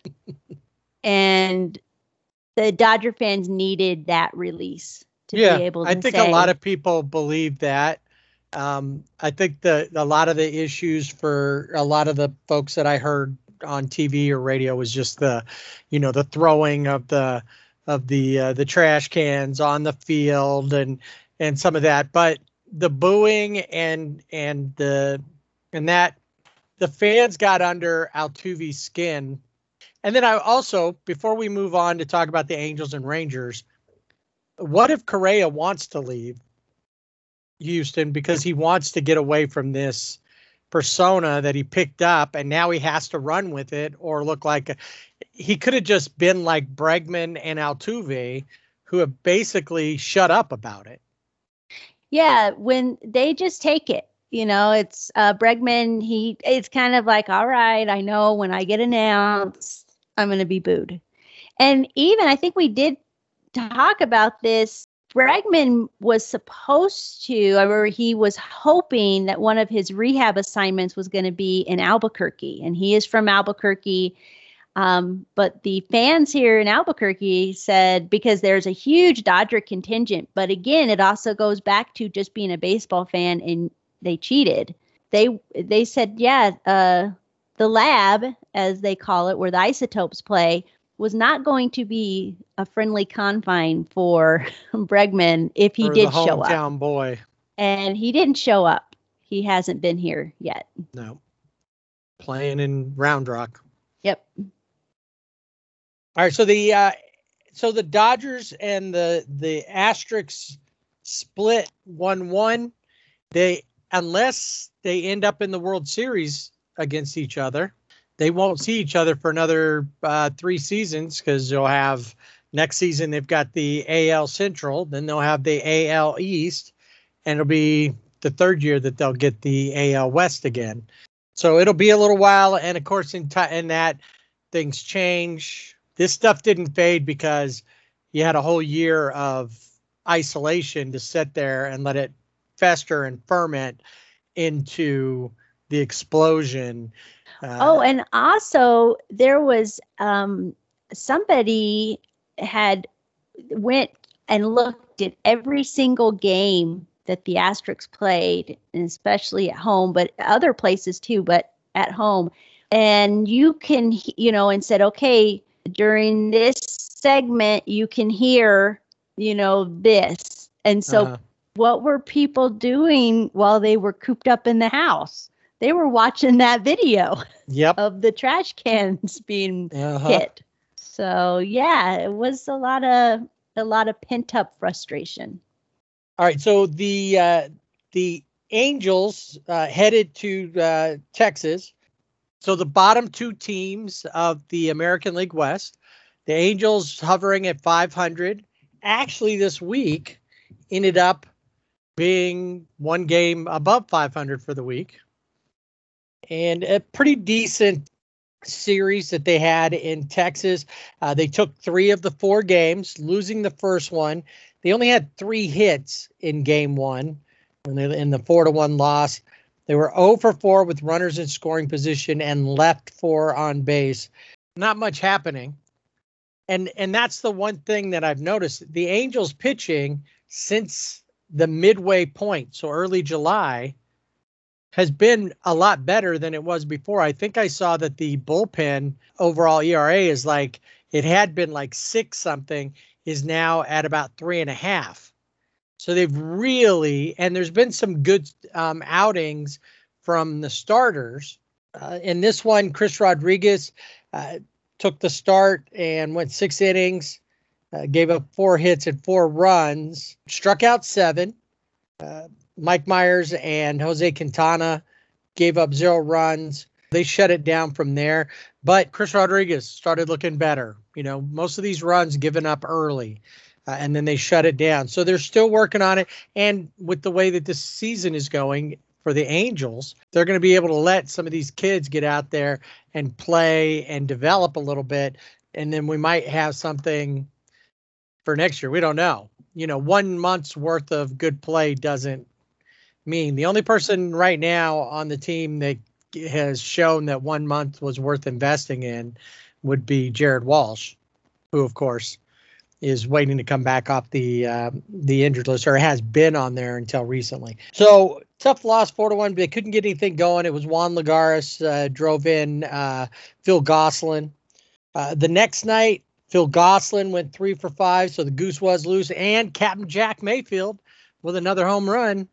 *laughs* and the Dodger fans needed that release to yeah, be able to I think say, a lot of people believe that. Um, I think the a lot of the issues for a lot of the folks that I heard on TV or radio was just the, you know, the throwing of the of the uh, the trash cans on the field and and some of that, but the booing and and the and that the fans got under Altuve's skin. And then I also, before we move on to talk about the Angels and Rangers, what if Correa wants to leave? Houston because he wants to get away from this persona that he picked up and now he has to run with it or look like a, he could have just been like Bregman and Altuve who have basically shut up about it. Yeah, when they just take it. You know, it's uh Bregman, he it's kind of like, all right, I know when I get announced, I'm gonna be booed. And even I think we did talk about this Bregman was supposed to, or he was hoping that one of his rehab assignments was going to be in Albuquerque, and he is from Albuquerque. Um, but the fans here in Albuquerque said because there's a huge Dodger contingent, but again, it also goes back to just being a baseball fan and they cheated. They they said, yeah, uh, the lab, as they call it, where the isotopes play, was not going to be a friendly confine for *laughs* Bregman if he For did show up. boy. And he didn't show up. He hasn't been here yet. No. Playing in Round Rock. Yep. All right, so the uh so the Dodgers and the the Asterix split 1-1. They unless they end up in the World Series against each other, they won't see each other for another uh, three seasons because they'll have next season they've got the AL Central, then they'll have the AL East, and it'll be the third year that they'll get the AL West again. So it'll be a little while, and of course in ti in that things change. This stuff didn't fade because you had a whole year of isolation to sit there and let it fester and ferment into the explosion. Uh, Oh, and also there was um, somebody had went and looked at every single game that the Asterix played, and especially at home, but other places too, but at home. And you can, you know, and said, okay, during this segment, you can hear, you know, this. And so uh, what were people doing while they were cooped up in the house? They were watching that video yep. of the trash cans being Uh-huh. hit. So yeah, it was a lot of a lot of pent up frustration. All right, so the uh, the Angels uh, headed to uh, Texas. So the bottom two teams of the American League West, the Angels hovering at 500. Actually, this week ended up being one game above 500 for the week, and a pretty decent series that they had in Texas. Uh, they took three of the four games, losing the first one. They only had three hits in game one in the four to one loss. They were 0 for 4 with runners in scoring position and left four on base. Not much happening. And and that's the one thing that I've noticed. The Angels pitching since the midway point, so early July, has been a lot better than it was before. I think I saw that the bullpen overall ERA is like it had been like six something, is now at about three and a half. So they've really, and there's been some good um, outings from the starters. Uh, in this one, Chris Rodriguez uh, took the start and went six innings, uh, gave up four hits and four runs, struck out seven. Uh, Mike Mayers and Jose Quintana gave up zero runs. They shut it down from there. But Chris Rodriguez started looking better. You know, most of these runs given up early, uh, and then they shut it down. So they're still working on it. And with the way that this season is going for the Angels, they're going to be able to let some of these kids get out there and play and develop a little bit. And then we might have something for next year. We don't know. You know, one month's worth of good play doesn't mean the only person right now on the team that has shown that one month was worth investing in would be Jared Walsh, who of course is waiting to come back off the uh, the injured list or has been on there until recently. So tough loss, four to one. They couldn't get anything going. It was Juan Lagares uh, drove in uh, Phil Gosselin. Uh, the next night, Phil Gosselin went three for five, so the goose was loose, and Captain Jack Mayfield with another home run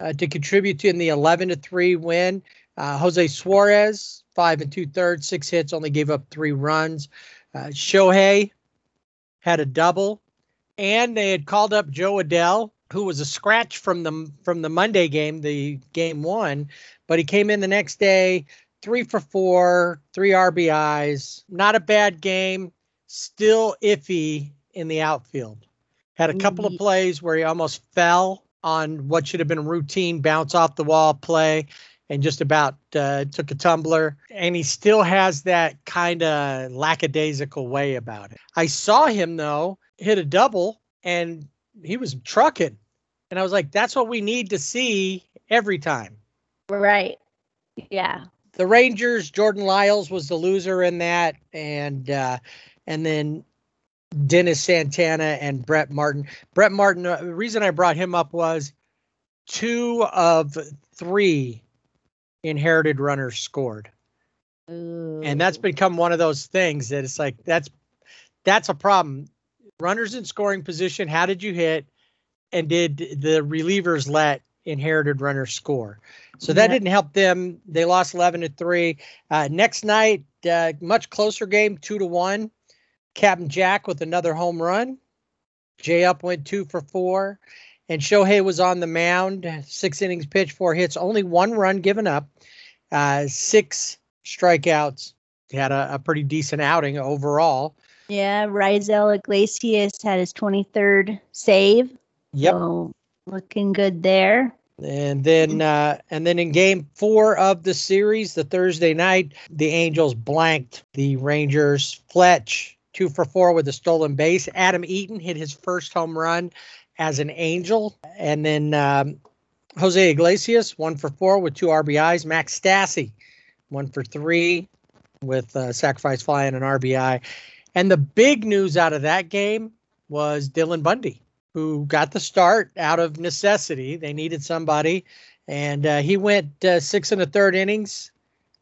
uh, to contribute to in the 11 to 3 win. Uh, Jose Suarez, five and two thirds, six hits, only gave up three runs. Shohei had a double, and they had called up Jo Adell who was a scratch from the from the Monday game, the game one, but he came in the next day, three for four, three RBIs. Not a bad game. Still iffy in the outfield. Had a couple of mm-hmm. plays where he almost fell on what should have been a routine bounce off the wall play and just about uh, took a tumbler. And he still has that kind of lackadaisical way about it. I saw him, though, hit a double and he was trucking. And I was like, that's what we need to see every time. Right. Yeah. The Rangers, Jordan Lyles was the loser in that. And, uh, and then Dennis Santana and Brett Martin. Brett Martin, uh, the reason I brought him up was two of three inherited runners scored. Ooh. And that's become one of those things that it's like that's that's a problem. Runners in scoring position, how did you hit? And did the relievers let inherited runners score? So that Yep. didn't help them. They lost 11 to 3. Uh, next night, uh, much closer game, 2 to 1. Captain Jack with another home run. Jay Up went 2 for 4. And Shohei was on the mound, six innings pitched, four hits, only one run given up, uh, six strikeouts. He had a, a pretty decent outing overall. Yeah, Raisel Iglesias had his 23rd save. Yep. So looking good there. And then uh, and then in game four of the series, the Thursday night, the Angels blanked the Rangers. Fletch, two for four with a stolen base. Adam Eaton hit his first home run as an Angel. And then um, Jose Iglesias, one for four with two RBIs. Max Stassi, one for three with uh, sacrifice fly and an RBI. And the big news out of that game was Dylan Bundy who got the start out of necessity. They needed somebody, and uh, he went uh, six and a third innings,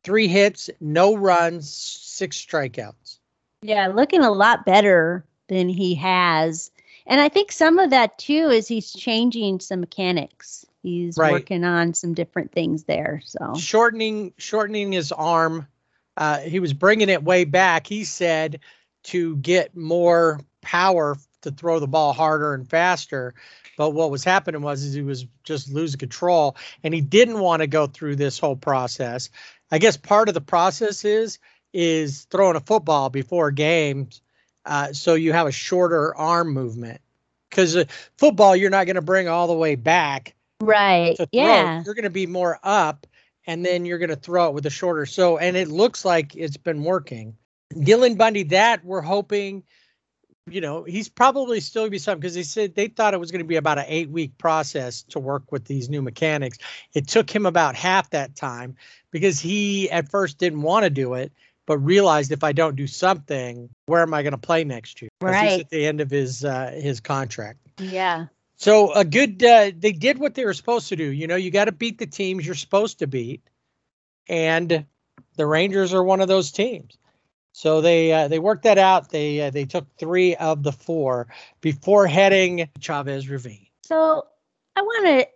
three hits, no runs, six strikeouts. Yeah, looking a lot better than he has. And I think some of that too is he's changing some mechanics. He's Right. working on some different things there. So Shortening, shortening his arm. Uh, he was bringing it way back. He said to get more power to throw the ball harder and faster. But what was happening was is he was just losing control, and he didn't want to go through this whole process. I guess part of the process is is throwing a football before games, uh, so you have a shorter arm movement. Because uh, football, you're not going to bring all the way back right. Yeah. You're going to be more up, and then you're going to throw it with a shorter. So, and it looks like it's been working. Dylan Bundy, that we're hoping, you know, he's probably still going to be something because they said they thought it was going to be about an eight week process to work with these new mechanics. It took him about half that time because he at first didn't want to do it, but realized if I don't do something, where am I going to play next year? Right. at the end of his uh, his contract. Yeah. So a good uh, they did what they were supposed to do. You know, you got to beat the teams you're supposed to beat, and the Rangers are one of those teams. So they uh, they worked that out. They uh, they took three of the four before heading Chavez Ravine. So I want to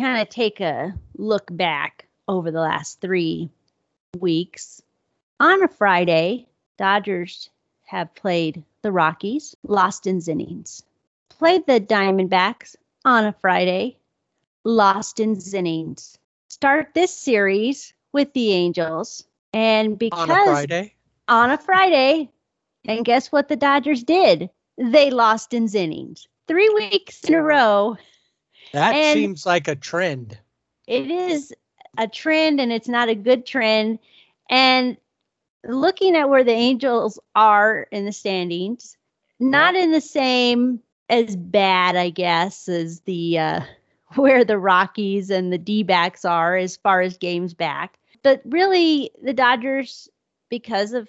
kind of take a look back over the last three weeks. On a Friday, Dodgers have played the Rockies, lost in innings. Played the Diamondbacks on a Friday, lost in innings. Start this series with the Angels, and because On a Friday, on a Friday. And guess what the Dodgers did? They lost in innings. Three weeks in a row. that and- seems like a trend. It is a trend and it's not a good trend. And looking at where the Angels are in the standings, not in the same as bad, I guess, as the uh, *laughs* where the Rockies and the D backs are as far as games back. But really, the Dodgers, because of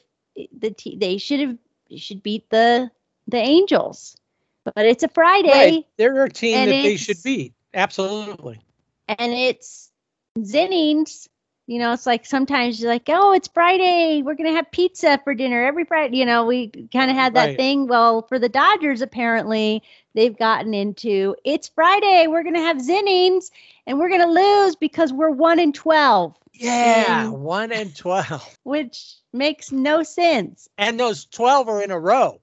the t- they should have should beat the the Angels. But it's a Friday Right, they're a team that they should beat. Absolutely. and it's Zinnings. You know, it's like sometimes you're like, oh, it's Friday. We're going to have pizza for dinner every Friday. You know, we kind of had that Right. thing. Well, for the Dodgers, apparently, they've gotten into it's Friday. We're going to have Zinnings and we're going to lose because we're 1 in 12, Yeah, And- one in twelve, *laughs* which makes no sense. and those twelve are in a row.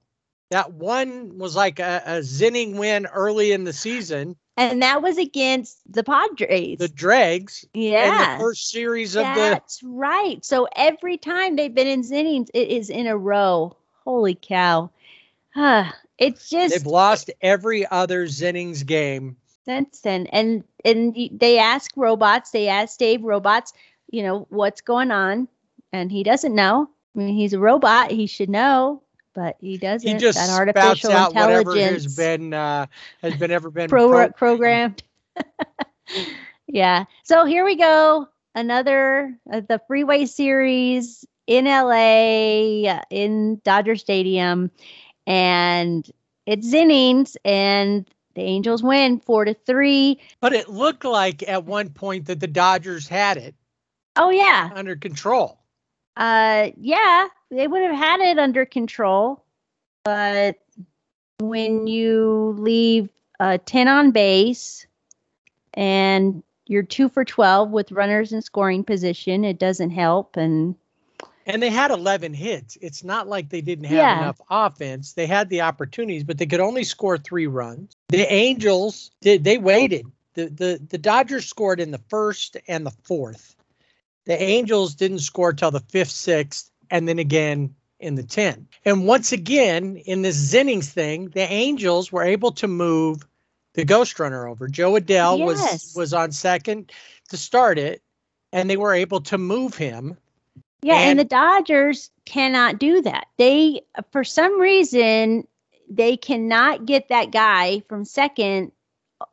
That one was like a, a Zinning win early in the season. And that was against the Padres. The Dregs. yeah. In the first series of the That's right. So every time they've been in zinnings, it is in a row. Holy cow. Ah, *sighs* it's just they've lost every other Zinnings game. since then. And and they ask robots, they ask Dave robots, you know, what's going on? And he doesn't know. I mean, he's a robot. He should know, but he doesn't. He just that spouts artificial out whatever intelligence has been uh, has been ever *laughs* been pro- pro- programmed. *laughs* yeah. So here we go. Another uh, the Freeway Series in LA uh, in Dodger Stadium, and it's innings, and the Angels win four to three. But it looked like at one point that the Dodgers had it Oh yeah, under control. uh, yeah, they would have had it under control, but when you leave uh, ten on base and you're two for twelve with runners in scoring position, it doesn't help. And And they had 11 hits. It's not like they didn't have Yeah. enough offense. They had the opportunities, but they could only score three runs. The Angels did they waited. The the the Dodgers scored in the first and the fourth. The Angels didn't score till the fifth, sixth, and then again in the 10th. And once again, in this Zinnings thing, the Angels were able to move the ghost runner over. Jo Adell Yes. was was on second to start it, and they were able to move him. yeah, and, And- the Dodgers cannot do that. They, for some reason, they cannot get that guy from second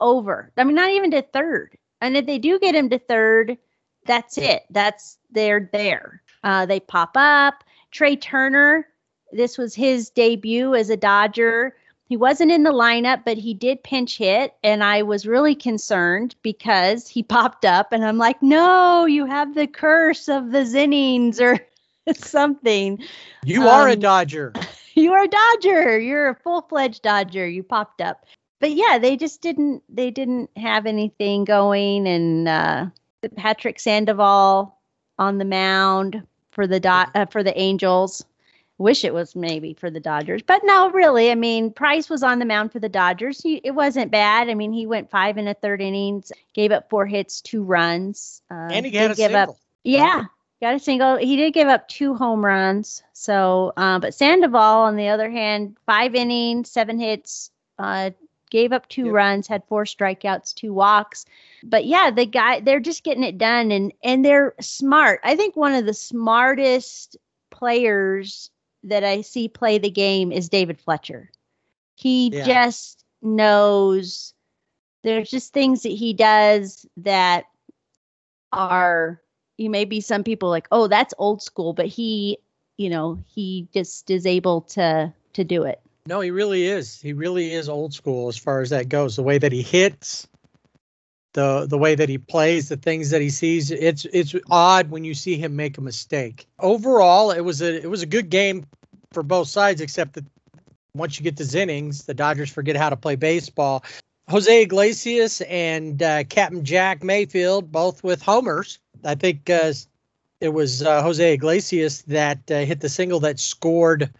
over. I mean, not even to third. And if they do get him to third, that's it. That's they're there. Uh, they pop up. Trea Turner, this was his debut as a Dodger. He wasn't in the lineup, but he did pinch hit, and I was really concerned because he *laughs* popped up, and I'm like, "No, you have the curse of the Zinnings or *laughs* something. You are a Um, Dodger. *laughs* You are a Dodger. You're a full fledged Dodger. You popped up." But yeah, they just didn't. They didn't have anything going, and uh, Patrick Sandoval on the mound for the dot uh, for the Angels. Wish it was maybe for the Dodgers, but no, really. I mean, Price was on the mound for the Dodgers. He, it wasn't bad. I mean, he went five and a third innings, gave up four hits, two runs. Uh, and he had a give single. up. Yeah, got a single. He did give up two home runs. So, uh, but Sandoval, on the other hand, five innings, seven hits, uh, gave up two Yep. runs, had four strikeouts, two walks. But yeah, the guy, they're just getting it done, and and they're smart. I think one of the smartest players that I see play the game is David Fletcher. He Yeah. just knows. There's just things that he does that are you may be some people like oh that's old school but he you know he just is able to to do it No, he really is. He really is old school as far as that goes. The way that he hits, the the way that he plays, the things that he sees. It's it's odd when you see him make a mistake. Overall, it was a it was a good game for both sides, except that once you get to Zinnings, the Dodgers forget how to play baseball. Jose Iglesias and uh, Captain Jack Mayfield, both with homers. I think uh, it was uh, Jose Iglesias that uh, hit the single that scored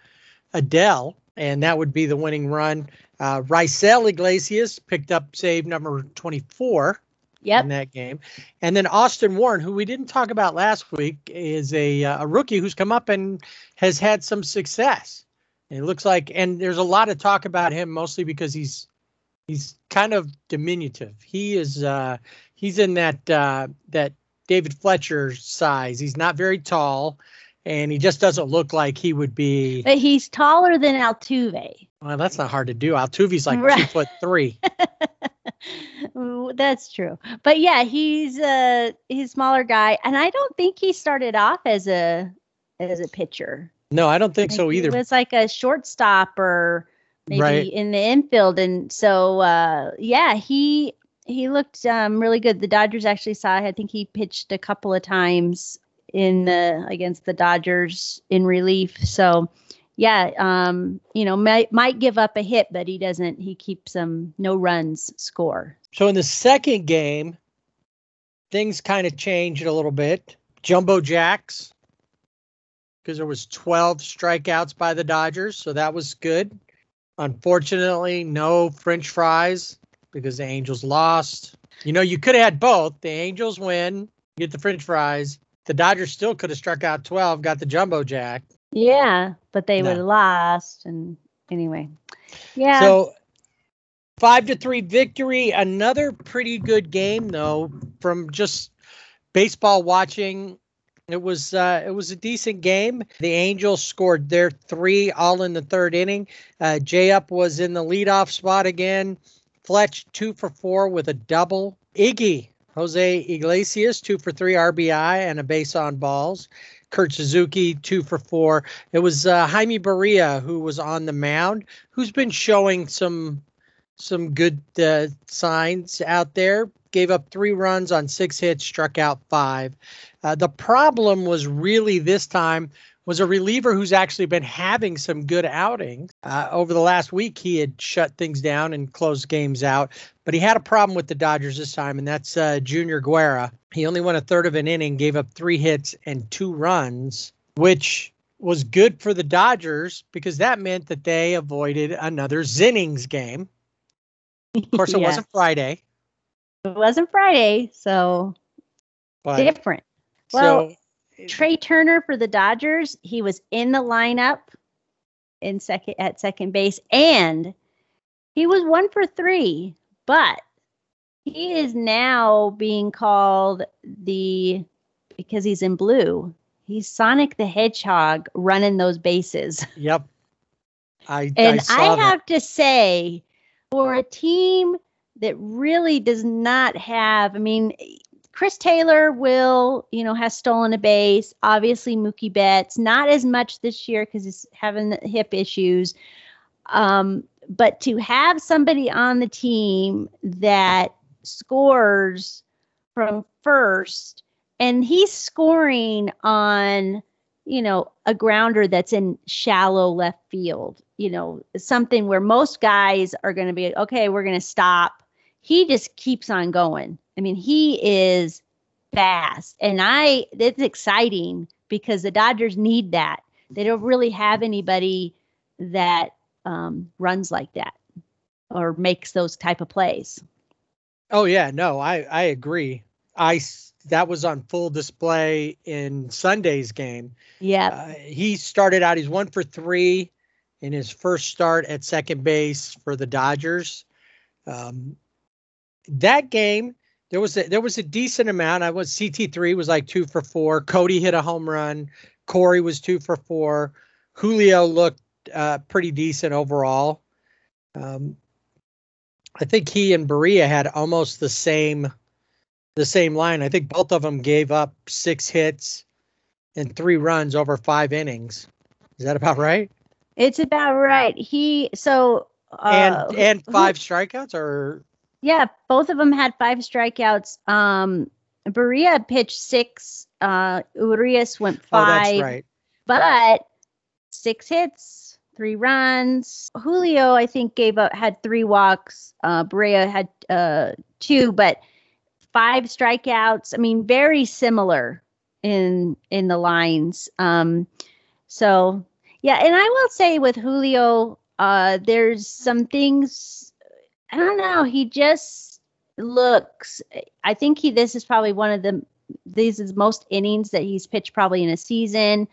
Adell, and that would be the winning run. Uh, Raisel Iglesias picked up save number 24 yep in that game. And then Austin Warren, who we didn't talk about last week, is a, uh, a rookie who's come up and has had some success. And it looks like, and there's a lot of talk about him mostly because he's he's kind of diminutive. He is uh, he's in that uh, that David Fletcher size. He's not very tall, and he just doesn't look like he would be. but he's taller than altuve Well, that's not hard to do. Altuve's like two foot three. *laughs* That's true but yeah he's a he's a smaller guy and i don't think he started off as a as a pitcher No, I don't think so either. He was like a shortstop or maybe Right. in the infield, and so uh, yeah, he he looked um, really good. The Dodgers actually saw. I think he pitched a couple of times in the against the Dodgers in relief. So yeah, um, you know, might might give up a hit, but he doesn't. He keeps them no runs score. So in the second game, things kind of changed a little bit. Jumbo Jacks, because there was 12 strikeouts by the Dodgers, so that was good. Unfortunately, no French fries because the Angels lost. You know, you could have had both. The Angels win, get the French fries. The Dodgers still could have struck out 12, got the jumbo jack. Yeah, but they No. would have lost. And anyway, yeah. So five to three victory. Another pretty good game though. From just baseball watching, it was uh, it was a decent game. The Angels scored their three all in the third inning. Uh, Jay Up was in the leadoff spot again. Fletch two for four with a double. Iggy Jose Iglesias two for three RBI and a base on balls. Kurt Suzuki two for four. It was uh, Jaime Barria who was on the mound, who's been showing some some good uh, signs out there. Gave up three runs on six hits, struck out five. Uh, the problem was really this time was a reliever who's actually been having some good outings. Uh, over the last week, he had shut things down and closed games out, but he had a problem with the Dodgers this time, and that's uh, Junior Guerra. He only went a third of an inning, gave up three hits and two runs, which was good for the Dodgers because that meant that they avoided another Zinnings game. Of course, it Yeah. wasn't *laughs* Friday, it wasn't Friday, so but different. Well, so Trea Turner for the Dodgers, he was in the lineup in second at second base, and he was one for three, but he is now being called the because he's in blue. He's Sonic the Hedgehog running those bases. *laughs* Yep. I And I I, have to say, for a team that really does not have, I mean, Chris Taylor will, you know, has stolen a base. Obviously, Mookie Betts, not as much this year because he's having hip issues. Um, but to have somebody on the team that scores from first and he's scoring on you know a grounder that's in shallow left field you know something where most guys are going to be okay we're going to stop he just keeps on going i mean he is fast and i it's exciting because the dodgers need that they don't really have anybody that um, runs like that or makes those type of plays Oh yeah, no, I I agree. I that was on full display in Sunday's game. yeah Uh, he started out. He's one for three in his first start at second base for the Dodgers. Um, that game, there was a, there was a decent amount. I was CT three was like two for four. Cody hit a home run. Corey was two for four. Julio looked uh, pretty decent overall. Um, I think he and Barria had almost the same the same line. I think both of them gave up six hits and three runs over five innings. Is that about right? it's about right he so uh, and and who- five strikeouts or Yeah, both of them had five strikeouts. Um, Barria pitched six. Uh, Urias went oh five, that's right. but six hits, three runs. Julio, I think, gave up had three walks. Uh, Barria had uh, two, but five strikeouts. I mean, very similar in in the lines. Um, so yeah, and I will say with Julio, uh, there's some things. I don't know. He just looks. I think he. This is probably one of the. These is most innings that he's pitched probably in a season,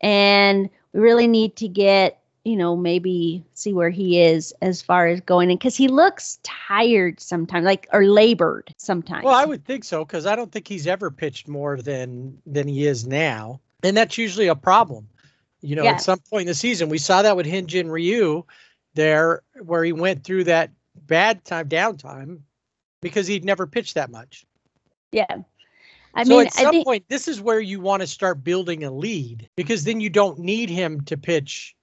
and we really need to get you know maybe see where he is as far as going in because he looks tired sometimes, like or labored sometimes. Well, I would think so because I don't think he's ever pitched more than than he is now, and that's usually a problem. You know, Yeah. at some point in the season, we saw that with Hyun-jin Ryu there, where he went through that bad time downtime because he'd never pitched that much. yeah. I so mean, at some think point, this is where you want to start building a lead because then you don't need him to pitch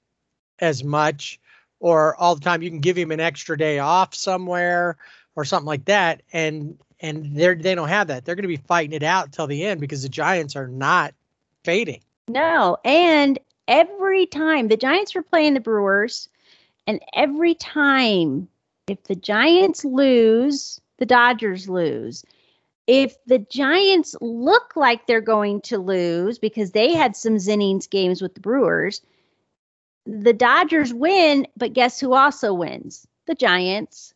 as much or all the time. You can give him an extra day off somewhere or something like that. And and they're they don't have that. They're going to be fighting it out till the end because the Giants are not fading. No, and every time the Giants were playing the Brewers, and every time if the Giants lose, the Dodgers lose. If the Giants look like they're going to lose because they had some Zinnings games with the Brewers, the Dodgers win, but guess who also wins? The Giants.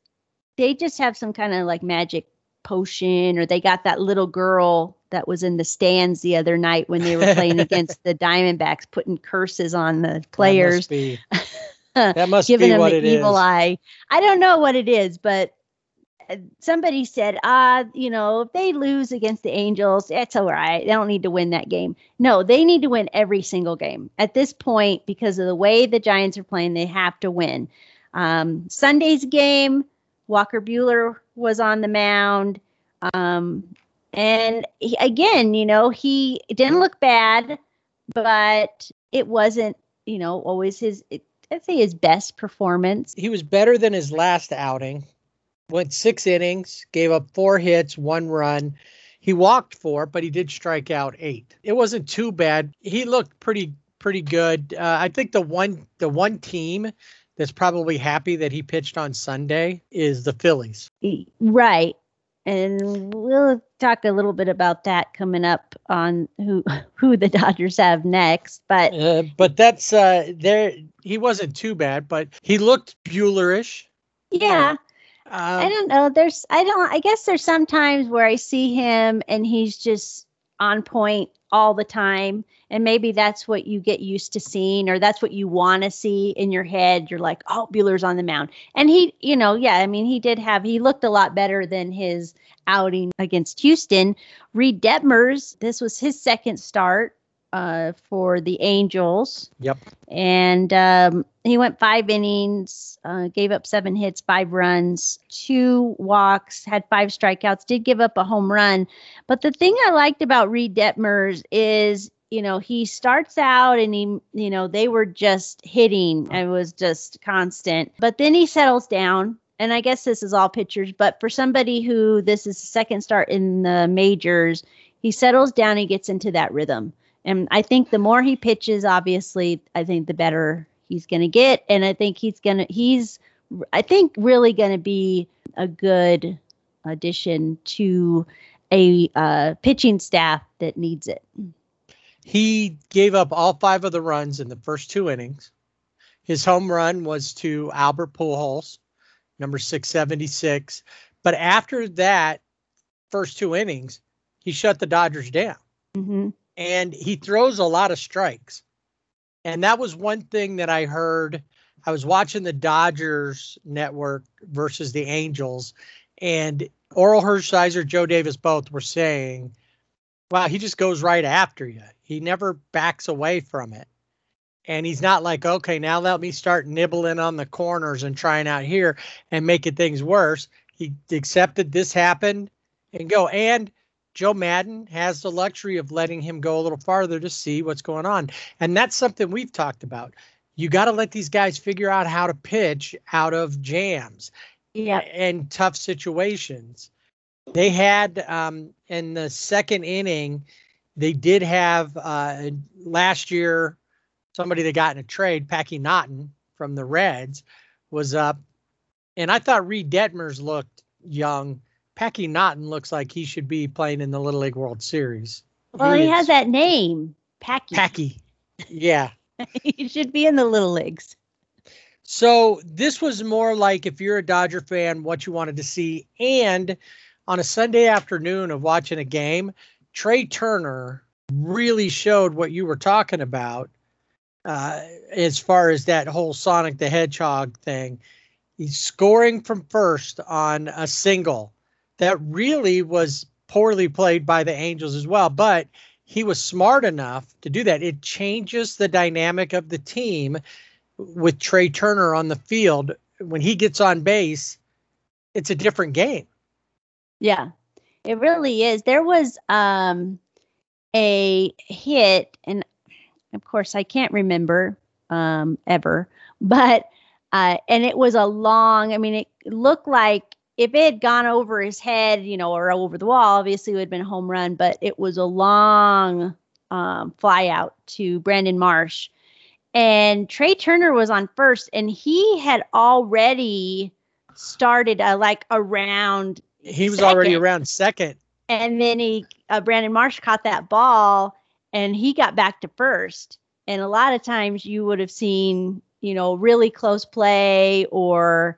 They just have some kind of like magic potion, or they got that little girl that was in the stands the other night when they were playing *laughs* against the Diamondbacks, putting curses on the players. *laughs* *laughs* That must giving what the evil is. eye. I don't know what it is, but uh, somebody said, ah, you know, if they lose against the Angels, it's all right. They don't need to win that game. No, they need to win every single game. At this point, because of the way the Giants are playing, they have to win. Um, Sunday's game, Walker Buehler was on the mound. Um, and he, again, you know, he didn't look bad, but it wasn't, you know, always his, I'd say his best performance. He was better than his last outing. Went six innings, gave up four hits, one run. He walked four, but he did strike out eight. It wasn't too bad. He looked pretty pretty good. Uh, I think the one the one team that's probably happy that he pitched on Sunday is the Phillies. Right. And we'll talk a little bit about that coming up on who *laughs* who the Dodgers have next. But Uh, but that's uh there he wasn't too bad, but he looked Buellerish. yeah, Uh, I don't know. There's I don't I guess there's some times where I see him and he's just on point all the time. And maybe that's what you get used to seeing, or that's what you want to see in your head. You're like, oh, Buehler's on the mound. And he, you know, yeah, I mean, he did have, he looked a lot better than his outing against Houston. Reid Detmers, this was his second start uh, for the Angels. Yep. And um, he went five innings, uh, gave up seven hits, five runs, two walks, had five strikeouts, did give up a home run. But the thing I liked about Reid Detmers is, you know, he starts out and he, you know, they were just hitting. It was just constant. But then he settles down. And I guess this is all pitchers, but for somebody who this is the second start in the majors, he settles down, he gets into that rhythm. And I think the more he pitches, obviously, I think the better he's going to get. And I think he's going to, he's, I think, really going to be a good addition to a uh, pitching staff that needs it. He gave up all five of the runs in the first two innings. His home run was to Albert Pujols, number 676. But after that first two innings, he shut the Dodgers down hmm and he throws a lot of strikes. And that was one thing that I heard. I was watching the Dodgers network versus the Angels, and Orel Hershiser, Joe Davis both were saying, wow, he just goes right after you. He never backs away from it. And he's not like, okay, now let me start nibbling on the corners and trying out here and making things worse. He accepted this happened and go. And Joe Maddon has the luxury of letting him go a little farther to see what's going on. And that's something we've talked about. You got to let these guys figure out how to pitch out of jams Yeah. and tough situations. They had um, in the second inning, they did have uh, last year somebody that got in a trade, Packy Naughton from the Reds, was up, and I thought Reid Detmers looked young. Packy Naughton looks like he should be playing in the Little League World Series. Well, he is- has that name, Packy. Packy. Yeah. *laughs* he should be in the little leagues. So this was more like if you're a Dodger fan, what you wanted to see. And on a Sunday afternoon of watching a game, Trea Turner really showed what you were talking about uh, as far as that whole Sonic the Hedgehog thing. He's scoring from first on a single that really was poorly played by the Angels as well, but he was smart enough to do that. It changes the dynamic of the team with Trea Turner on the field. When he gets on base, it's a different game. Yeah, it really is. There was um a hit, and of course I can't remember um ever, *laughs* but uh and it was a long, I mean, it looked like if it had gone over his head, you know, or over the wall, obviously it would have been a home run, but it was a long um fly out to Brandon Marsh. And Trea Turner was on first, and he had already started uh, like around He was already around second. and then he uh, Brandon Marsh caught that ball and he got back to first and a lot of times you would have seen, you know, really close play or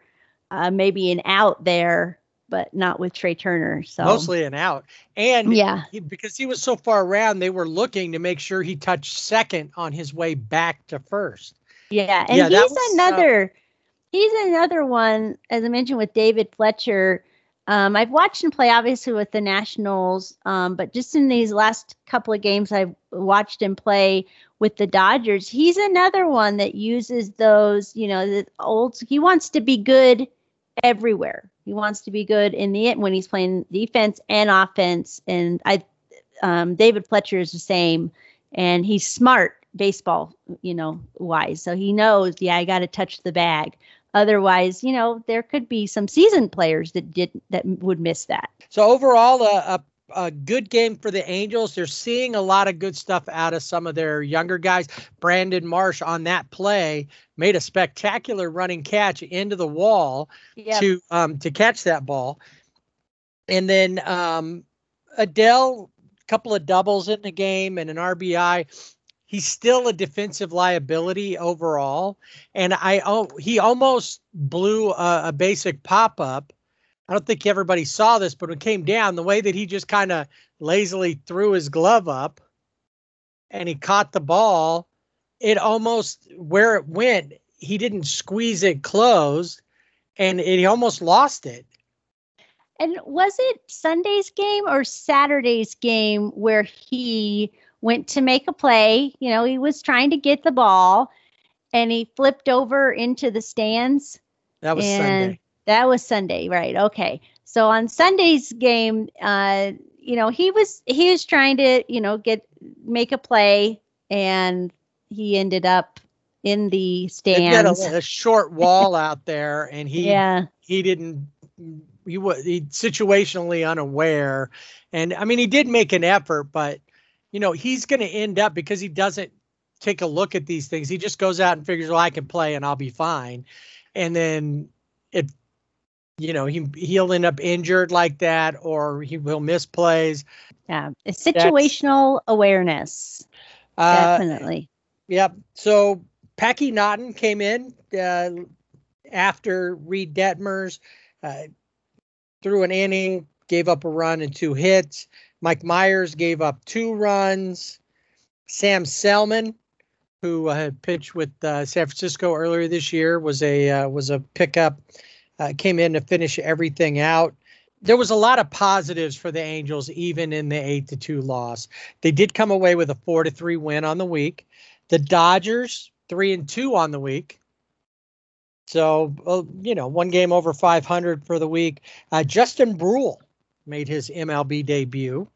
uh, maybe an out there, but not with Trea Turner. So Mostly an out. And yeah, he- because he was so far around, they were looking to make sure he touched second on his way back to first. yeah, and Yeah, he's was, uh, another. he's another one, as I mentioned with David Fletcher. Um, I've watched him play, obviously, with the Nationals, um, but just in these last couple of games, I've watched him play with the Dodgers. He's another one that uses those, you know, the old. He wants to be good everywhere. He wants to be good in the when he's playing defense and offense. And I, um, David Fletcher is the same, and he's smart baseball, you know, wise. So he knows, yeah, I got to touch the bag. Otherwise, you know, there could be some seasoned players that did that would miss that. So overall, a, a, a good game for the Angels. They're seeing a lot of good stuff out of some of their younger guys. Brandon Marsh on that play made a spectacular running catch into the wall Yeah. to um to catch that ball. And then um Adell, a couple of doubles in the game and an RBI. He's still a defensive liability overall, and I oh he almost blew a, a basic pop up. I don't think everybody saw this, but when it came down, the way that he just kind of lazily threw his glove up and he caught the ball, it almost where it went, he didn't squeeze it closed and it, he almost lost it. And was it Sunday's game or Saturday's game where he went to make a play? You know, he was trying to get the ball and he flipped over into the stands. That was Sunday. That was Sunday, right? Okay. So on Sunday's game, uh, you know, he was he was trying to, you know, get make a play and he ended up in the They had a, stands. a short wall out there and he *laughs* yeah. he didn't he was he situationally unaware and i mean he did make an effort but you know he's going to end up because he doesn't take a look at these things he just goes out and figures well i can play and i'll be fine and then it you know he he'll end up injured like that or he will miss plays Yeah. It's situational awareness. uh Definitely. Yep. So Packy Naughton came in uh, after Reid Detmers uh, threw an inning, gave up a run and two hits. Mike Mayers gave up two runs. Sam Selman, who uh, had pitched with uh, San Francisco earlier this year, was a uh, was a pickup. Uh, came in to finish everything out. There was a lot of positives for the Angels, even in the eight to two loss. They did come away with a four to three win on the week. The Dodgers three and two on the week. So you know, one game over 500 for the week. Uh, Justin Bruihl made his MLB debut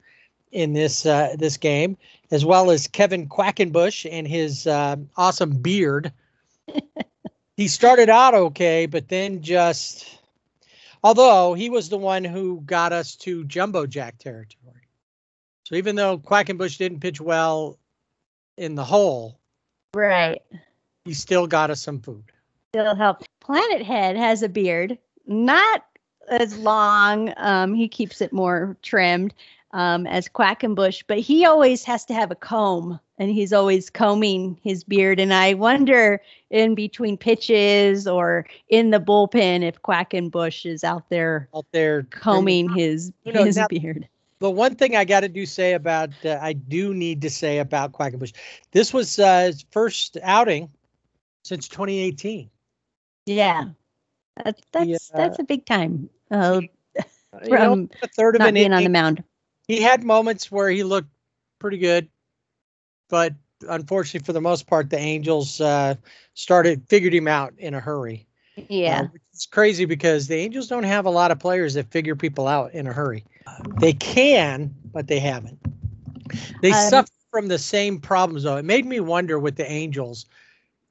in this uh, this game, as well as Kevin Quackenbush and his uh, awesome beard. *laughs* he started out okay, but then just, although he was the one who got us to jumbo jack territory. So even though Quackenbush didn't pitch well in the hole, Right. he still got us some food. It'll help. Planet Head has a beard, not as long. Um, he keeps it more trimmed um, as Quackenbush, but he always has to have a comb, and he's always combing his beard. And I wonder, in between pitches or in the bullpen, if Quackenbush is out there Out there combing his You know, his now- beard. The one thing I got to do say about, uh, I do need to say about Quackenbush, this was uh, his first outing since 2018. Yeah, that's that's uh, that's a big time. Uh, *laughs* You know, from a third of not an being on the mound. He had moments where he looked pretty good, but unfortunately, for the most part, the Angels uh, started figured him out in a hurry. Yeah. Uh, which is crazy because the Angels don't have a lot of players that figure people out in a hurry. They can, but they haven't. They Um, suffer from the same problems, though. It made me wonder with the Angels.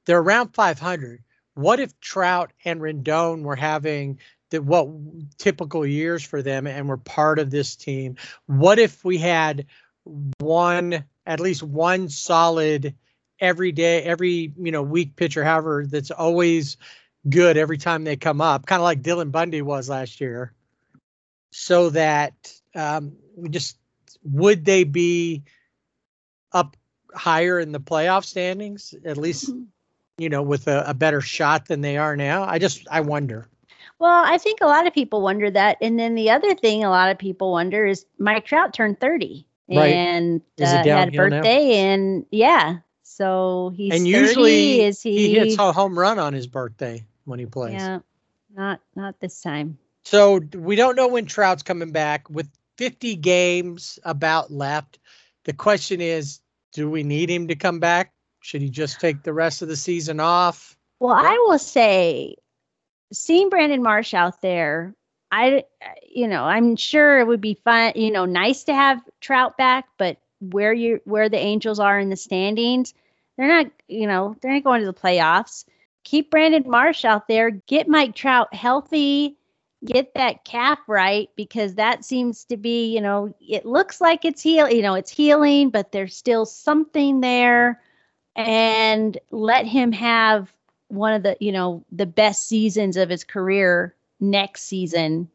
They're around 500. What if Trout and Rendon were having the what typical years for them and were part of this team? What if we had one, at least one solid every day, every you know week pitcher, however, that's always good every time they come up, kind of like Dylan Bundy was last year. So that um, we just would they be up higher in the playoff standings, at least, Mm-hmm. you know, with a, a better shot than they are now. I just, I wonder. Well, I think a lot of people wonder that. And then the other thing a lot of people wonder is Mike Trout turned 30 Right. and Is uh, had a downhill now? birthday. And yeah, so he's and 30. usually is he, he hits a home run on his birthday when he plays. Yeah, not not this time. So we don't know when Trout's coming back. With 50 games about left, the question is, do we need him to come back? Should he just take the rest of the season off? Well, I will say, seeing Brandon Marsh out there, I, you know, I'm sure it would be fun, you know, nice to have Trout back, but where you where the Angels are in the standings, they're not, you know, they're not going to the playoffs. Keep Brandon Marsh out there, get Mike Trout healthy, get that calf right because that seems to be, you know, it looks like it's heal, you know, it's healing, but there's still something there and let him have one of the you know the best seasons of his career next season.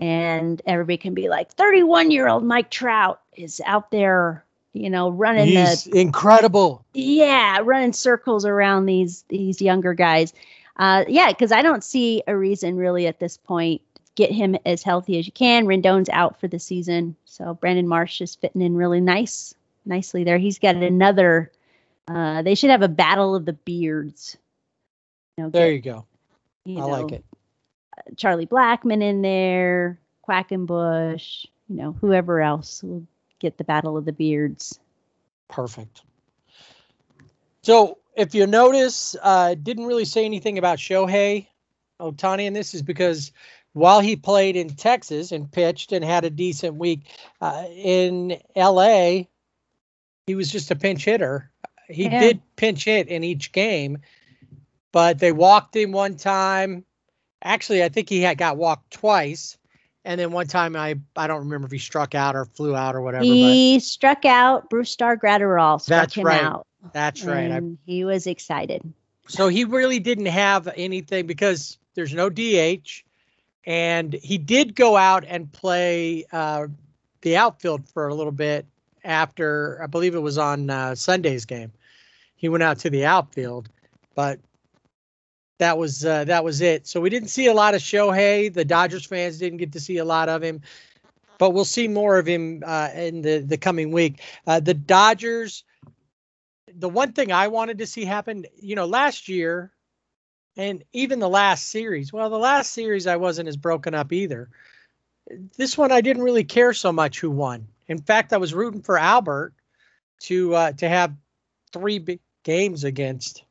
And everybody can be like 31 year old mike trout is out there you know running He's the incredible. yeah running circles around these these younger guys. Uh yeah because i don't see a reason really at this point. Get him as healthy as you can. Rendon's out for the season so brandon marsh is fitting in really nice nicely there. He's got another uh they should have a battle of the beards you know, There get, you go. you I like it. charlie blackmon in there quackenbush you know whoever else will get the battle of the beards Perfect. So if you notice, uh, didn't really say anything about Shohei Ohtani, and this is because while he played in Texas and pitched and had a decent week uh, in LA, he was just a pinch hitter. He Yeah. did pinch hit in each game, but they walked him one time. Actually, I think he had got walked twice. And then one time I I don't remember if he struck out or flew out or whatever, He struck out Brusdar Graterol, struck That's him right. out. that's right. I he was excited. So he really didn't have anything because there's no DH, and he did go out and play uh, the outfield for a little bit after I believe it was on uh, Sunday's game. He went out to the outfield, but that was uh, that was it. So we didn't see a lot of Shohei. The Dodgers fans didn't get to see a lot of him, but we'll see more of him uh, in the the coming week. Uh, the Dodgers the one thing I wanted to see happen, you know, last year and even the last series, well, the last series I wasn't as broken up either. This one I didn't really care so much who won. In fact, I was rooting for Albert to uh, to have three big games against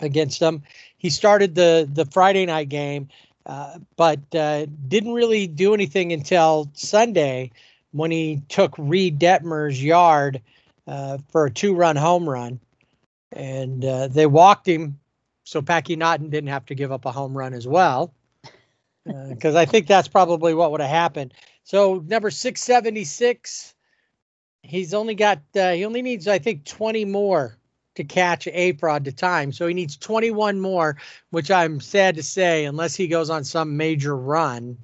against them. He started the the Friday night game, uh, but uh, didn't really do anything until Sunday when he took Reid Detmer's yard uh, for a two-run home run, and uh, they walked him, so Packy Naughton didn't have to give up a home run as well, because I think that's probably what would have happened. So number six seventy-six, he's only got uh, he only needs I think twenty more to catch A-Rod to time, so he needs twenty-one more, which I'm sad to say, unless he goes on some major run.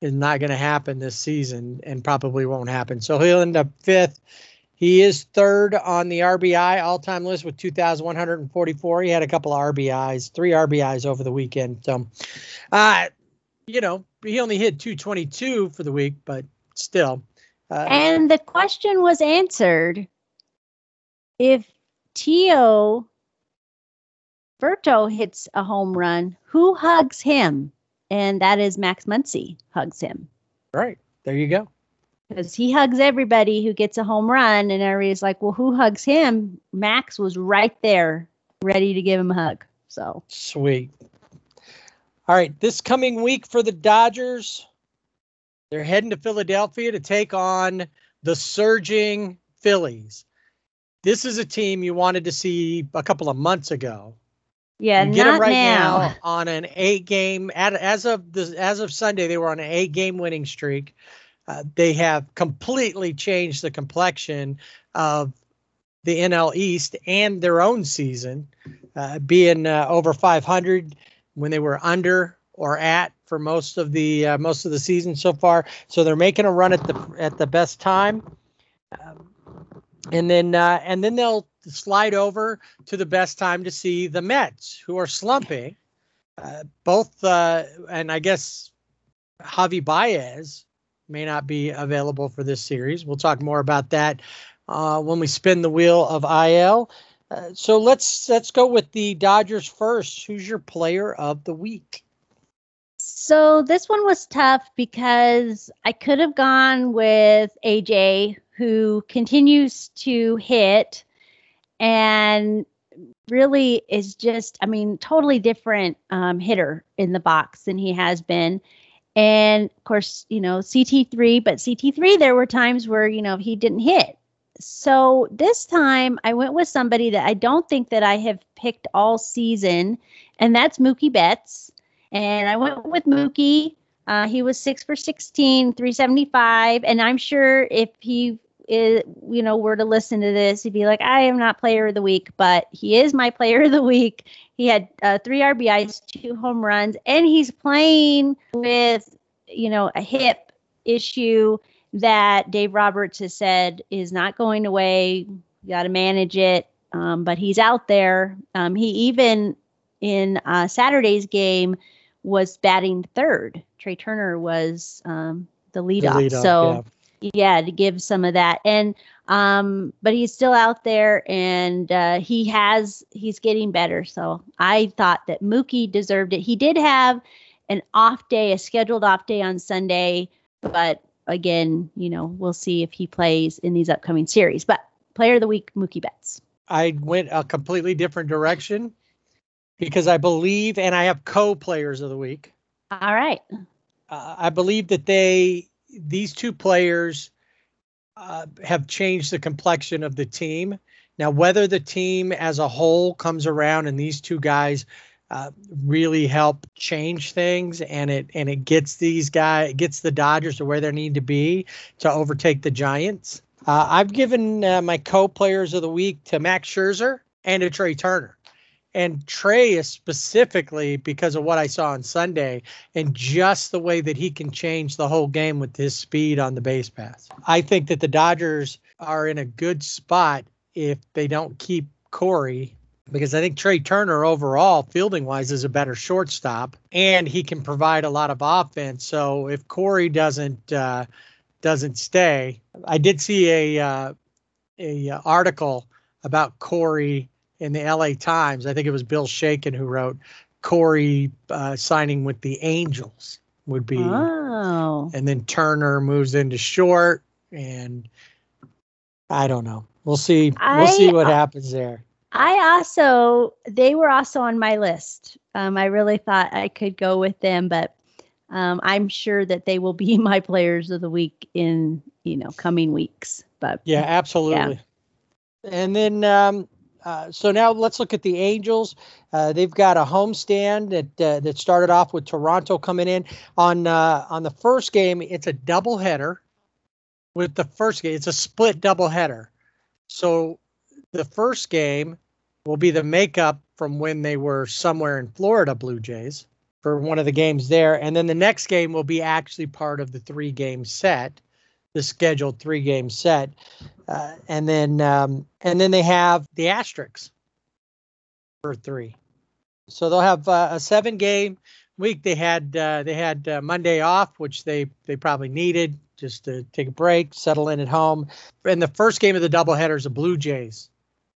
Is not going to happen this season and probably won't happen. So he'll end up fifth. He is third on the RBI all time list with 2,144. He had a couple of RBIs, three RBIs over the weekend. So, uh, you know, he only hit 222 for the week, but still. Uh, And the question was answered if Tio Berto hits a home run, who hugs him? And that is Max Muncy hugs him. right. There you go. because he hugs everybody who gets a home run, and everybody's like, "Well, who hugs him?" Max was right there, ready to give him a hug. So Sweet. All right. This coming week for the Dodgers, they're heading to Philadelphia to take on the surging Phillies. This is a team you wanted to see a couple of months ago. yeah, you get not them right now. now. *laughs* on an eight game at, as of the as of Sunday they were on an eight game winning streak. Uh, they have completely changed the complexion of the NL East and their own season, uh, being uh, over 500 when they were under or at for most of the uh, most of the season so far. So they're making a run at the at the best time. Um, and then uh, and then they'll slide over to the best time to see the Mets, who are slumping. Uh, both, uh, and I guess Javi Baez may not be available for this series. We'll talk more about that uh, when we spin the wheel of IL. Uh, so let's let's go with the Dodgers first. Who's your player of the week? So this one was tough because I could have gone with AJ, who continues to hit and really is just, I mean, totally different um, hitter in the box than he has been. And of course, you know, CT3, but CT3, there were times where, you know, he didn't hit. So this time I went with somebody that I don't think that I have picked all season, and that's Mookie Betts. And I went with Mookie. Uh, he was six for 16, 375. And I'm sure if he is, you know, were to listen to this, he'd be like, I am not player of the week, but he is my player of the week. He had uh, three RBIs, two home runs, and he's playing with, you know, a hip issue that Dave Roberts has said is not going away. You got to manage it. Um, but he's out there. Um, he even in uh, Saturday's game was batting third. Trea Turner was um, the leadoff. Lead so yeah. Yeah. to give some of that. And um, but he's still out there, and uh, he has he's getting better. So I thought that Mookie deserved it. He did have an off day, a scheduled off day on Sunday, but again, you know, we'll see if he plays in these upcoming series. But player of the week, Mookie Betts. I went a completely different direction because I believe, and I have co-players of the week. All right. Uh, I believe that they, these two players, uh, have changed the complexion of the team. Now, whether the team as a whole comes around and these two guys uh, really help change things and it and it gets these guys gets the Dodgers to where they need to be to overtake the Giants. Uh, I've given uh, my co-players of the week to Max Scherzer and to Trea Turner. And Trea is specifically because of what I saw on Sunday and just the way that he can change the whole game with his speed on the base pass. I think that the Dodgers are in a good spot if they don't keep Corey because I think Trea Turner overall, fielding wise, is a better shortstop, and he can provide a lot of offense. So if Corey doesn't uh, doesn't stay, I did see a uh, a uh, article about Corey in the L.A. Times. I think it was Bill Shaikin who wrote Corey uh, signing with the Angels would be, oh. and then Turner moves into short, and I don't know. We'll see. We'll see what happens there. I also, they were also on my list. Um, I really thought I could go with them, but um, I'm sure that they will be *laughs* my players of the week in you know coming weeks. But yeah, absolutely. Yeah. And then um, uh, so now let's look at the Angels. Uh, they've got a homestand that uh, that started off with Toronto coming in on uh, on the first game. It's a doubleheader. With the first game, it's a split doubleheader. So the first game will be the makeup from when they were somewhere in Florida Blue Jays for one of the games there. And then the next game will be actually part of the three game set, the scheduled three game set. Uh, and then um, and then they have the asterisks for three. So they'll have uh, a seven game week. They had uh, they had uh, Monday off, which they they probably needed just to take a break, settle in at home. And the first game of the doubleheader is the Blue Jays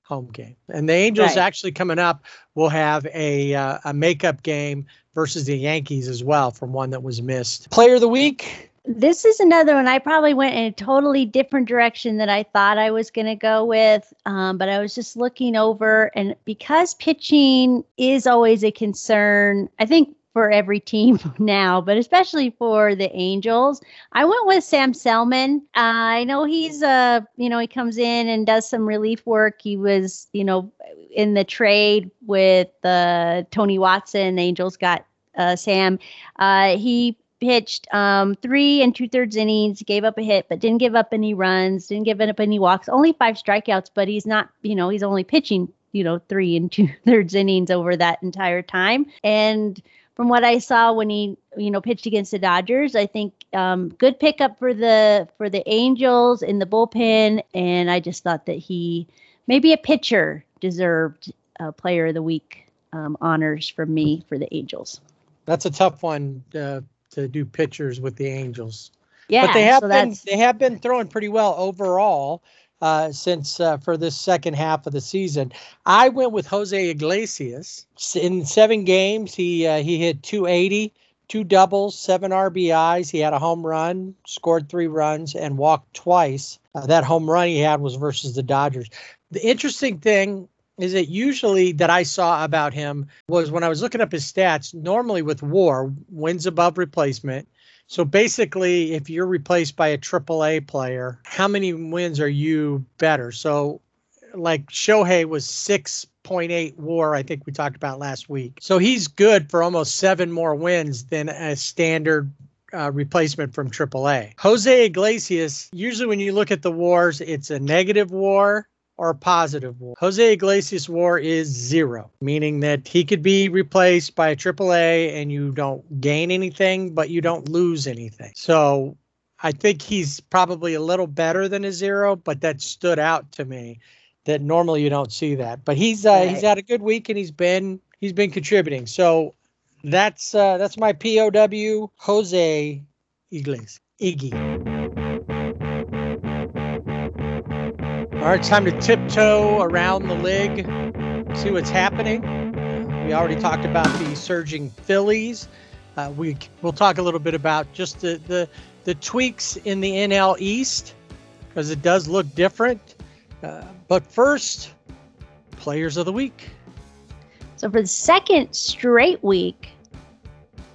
home game. And the Angels right. actually coming up will have a uh, a makeup game versus the Yankees as well from one that was missed. Player of the week. This is another one. I probably went in a totally different direction that I thought I was going to go with, um, but I was just looking over, and because pitching is always a concern, I think for every team *laughs* now, but especially for the Angels. I went with Sam Selman. Uh, I know he's uh, you know, he comes in and does some relief work. He was, you know, in the trade with uh, Tony Watson. Angels got uh, Sam. Uh, he pitched um, three and two thirds innings, gave up a hit, but didn't give up any runs, didn't give up any walks, only five strikeouts, but he's not, you know, he's only pitching, you know, three and *laughs* two thirds innings over that entire time. And from what I saw when he you know, pitched against the Dodgers. I think um, good pickup for the for the Angels in the bullpen, and I just thought that he maybe a pitcher deserved uh, Player of the Week um, honors from me for the Angels. That's a tough one uh, to do pitchers with the Angels. Yeah, but they have so been that's they have been throwing pretty well overall uh, since uh, for this second half of the season. I went with Jose Iglesias in seven games. He uh, he hit 280, two doubles, seven RBIs. He had a home run, scored three runs, and walked twice. Uh, that home run he had was versus the Dodgers. The interesting thing is that usually that I saw about him was when I was looking up his stats. Normally with WAR, wins above replacement. So basically, if you're replaced by a AAA player, how many wins are you better? So, like Shohei was 6.8 WAR, I think we talked about last week. So he's good for almost seven more wins than a standard uh, replacement from AAA. Jose Iglesias, usually when you look at the wars, it's a negative war or positive war. Jose Iglesias war is zero, meaning that he could be replaced by a AAA and you don't gain anything, but you don't lose anything. So I think he's probably a little better than a zero, but that stood out to me that normally you don't see that. But he's uh, he's had a good week and he's been he's been contributing. So that's uh, that's my POW Jose Iglesias. Iggy. All right, time to tiptoe around the league, see what's happening. We already talked about the surging Phillies. Uh, we we'll talk a little bit about just the the, the tweaks in the NL East because it does look different. Uh, but first, players of the week. So for the second straight week,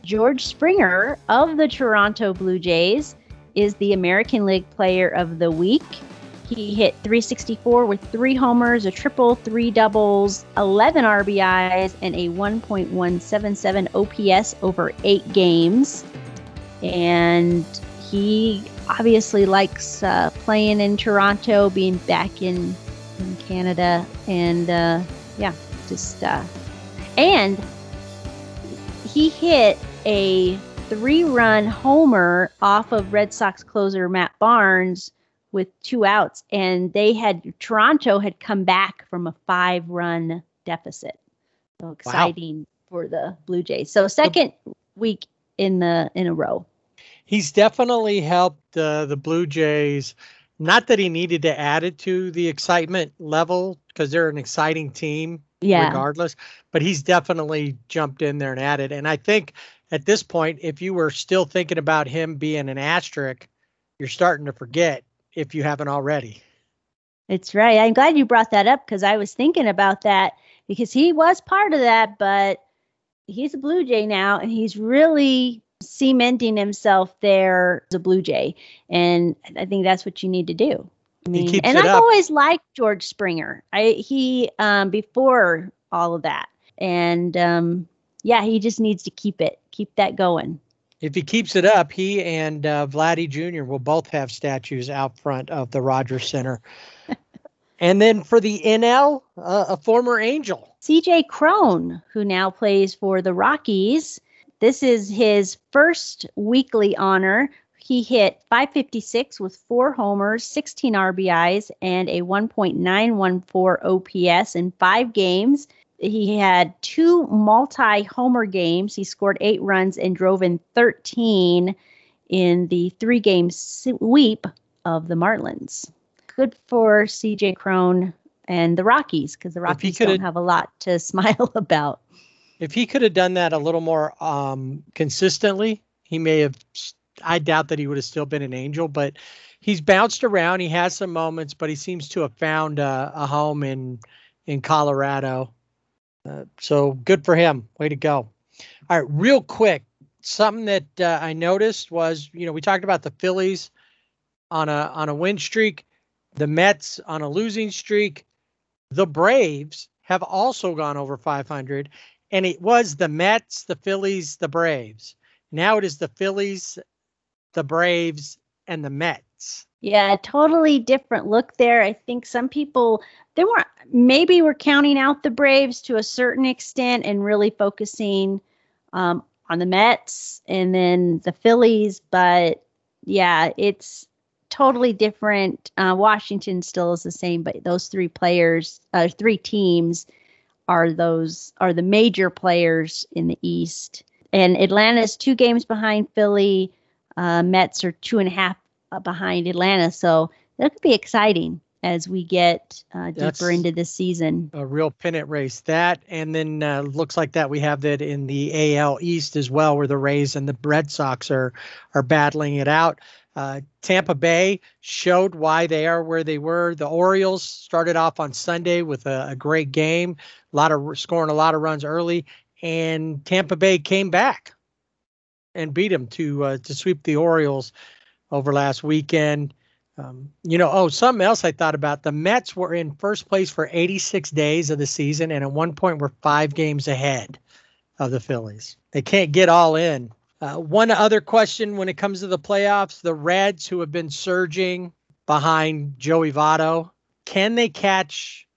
George Springer of the Toronto Blue Jays is the American League Player of the Week. He hit 364 with three homers, a triple, three doubles, 11 RBIs, and a 1.177 OPS over eight games. And he obviously likes uh, playing in Toronto, being back in, in Canada, and uh, yeah, just uh, and he hit a three run homer off of Red Sox closer Matt Barnes with two outs. And they had, Toronto had come back from a five run deficit. So exciting for the Blue Jays. So second week in the in a row. He's definitely helped uh, the Blue Jays. Not that he needed to add it to the excitement level because they're an exciting team Yeah. regardless. But he's definitely jumped in there and added. And I think at this point, if you were still thinking about him being an asterisk, you're starting to forget if you haven't already. It's right. I'm glad you brought that up because I was thinking about that because he was part of that, but he's a Blue Jay now and he's really cementing himself there as a Blue Jay. And I think that's what you need to do. I mean, keeps and it I've up. always liked George Springer. I he um before all of that. And um yeah, he just needs to keep it, keep that going. If he keeps it up, he and uh, Vladdy Jr. will both have statues out front of the Rogers Center. *laughs* and then for the NL, uh, a former Angel. CJ Cron, who now plays for the Rockies. This is his first weekly honor. He hit 556 with four homers, 16 RBIs, and a 1.914 OPS in five games. He had two multi homer games. He scored eight runs and drove in 13 in the three game sweep of the Marlins. Good for CJ Cron and the Rockies because the Rockies don't have a lot to *laughs* smile about. If he could have done that a little more um, consistently, he may have. I doubt that he would have still been an Angel, but he's bounced around. He has some moments, but he seems to have found a, a home in in Colorado. Uh, so good for him. Way to go. All right, real quick, something that uh, I noticed was, you know, we talked about the Phillies on a on a win streak, the Mets on a losing streak, the Braves have also gone over 500, and it was the Mets, the Phillies, the Braves. Now it is the Phillies, the Braves, and the Mets. Yeah, totally different look there. I think some people they were maybe were counting out the Braves to a certain extent and really focusing um, on the Mets and then the Phillies, but yeah, it's totally different. Uh, Washington still is the same, but those three players, uh, three teams, are those are the major players in the East. And Atlanta is two games behind Philly. Uh, Mets are two and a half behind Atlanta, so that could be exciting as we get uh, deeper That's into this season. A real pennant race. That, and then uh, looks like that we have that in the AL East as well, where the Rays and the Red Sox are are battling it out. Uh, Tampa Bay showed why they are where they were. The Orioles started off on Sunday with a, a great game, a lot of scoring a lot of runs early, and Tampa Bay came back and beat them to uh, to sweep the Orioles over last weekend. Um, you know, oh, something else I thought about. The Mets were in first place for 86 days of the season, and at one point were five games ahead of the Phillies. They can't get all in. Uh, one other question when it comes to the playoffs: the Reds, who have been surging behind Joey Votto, can they catch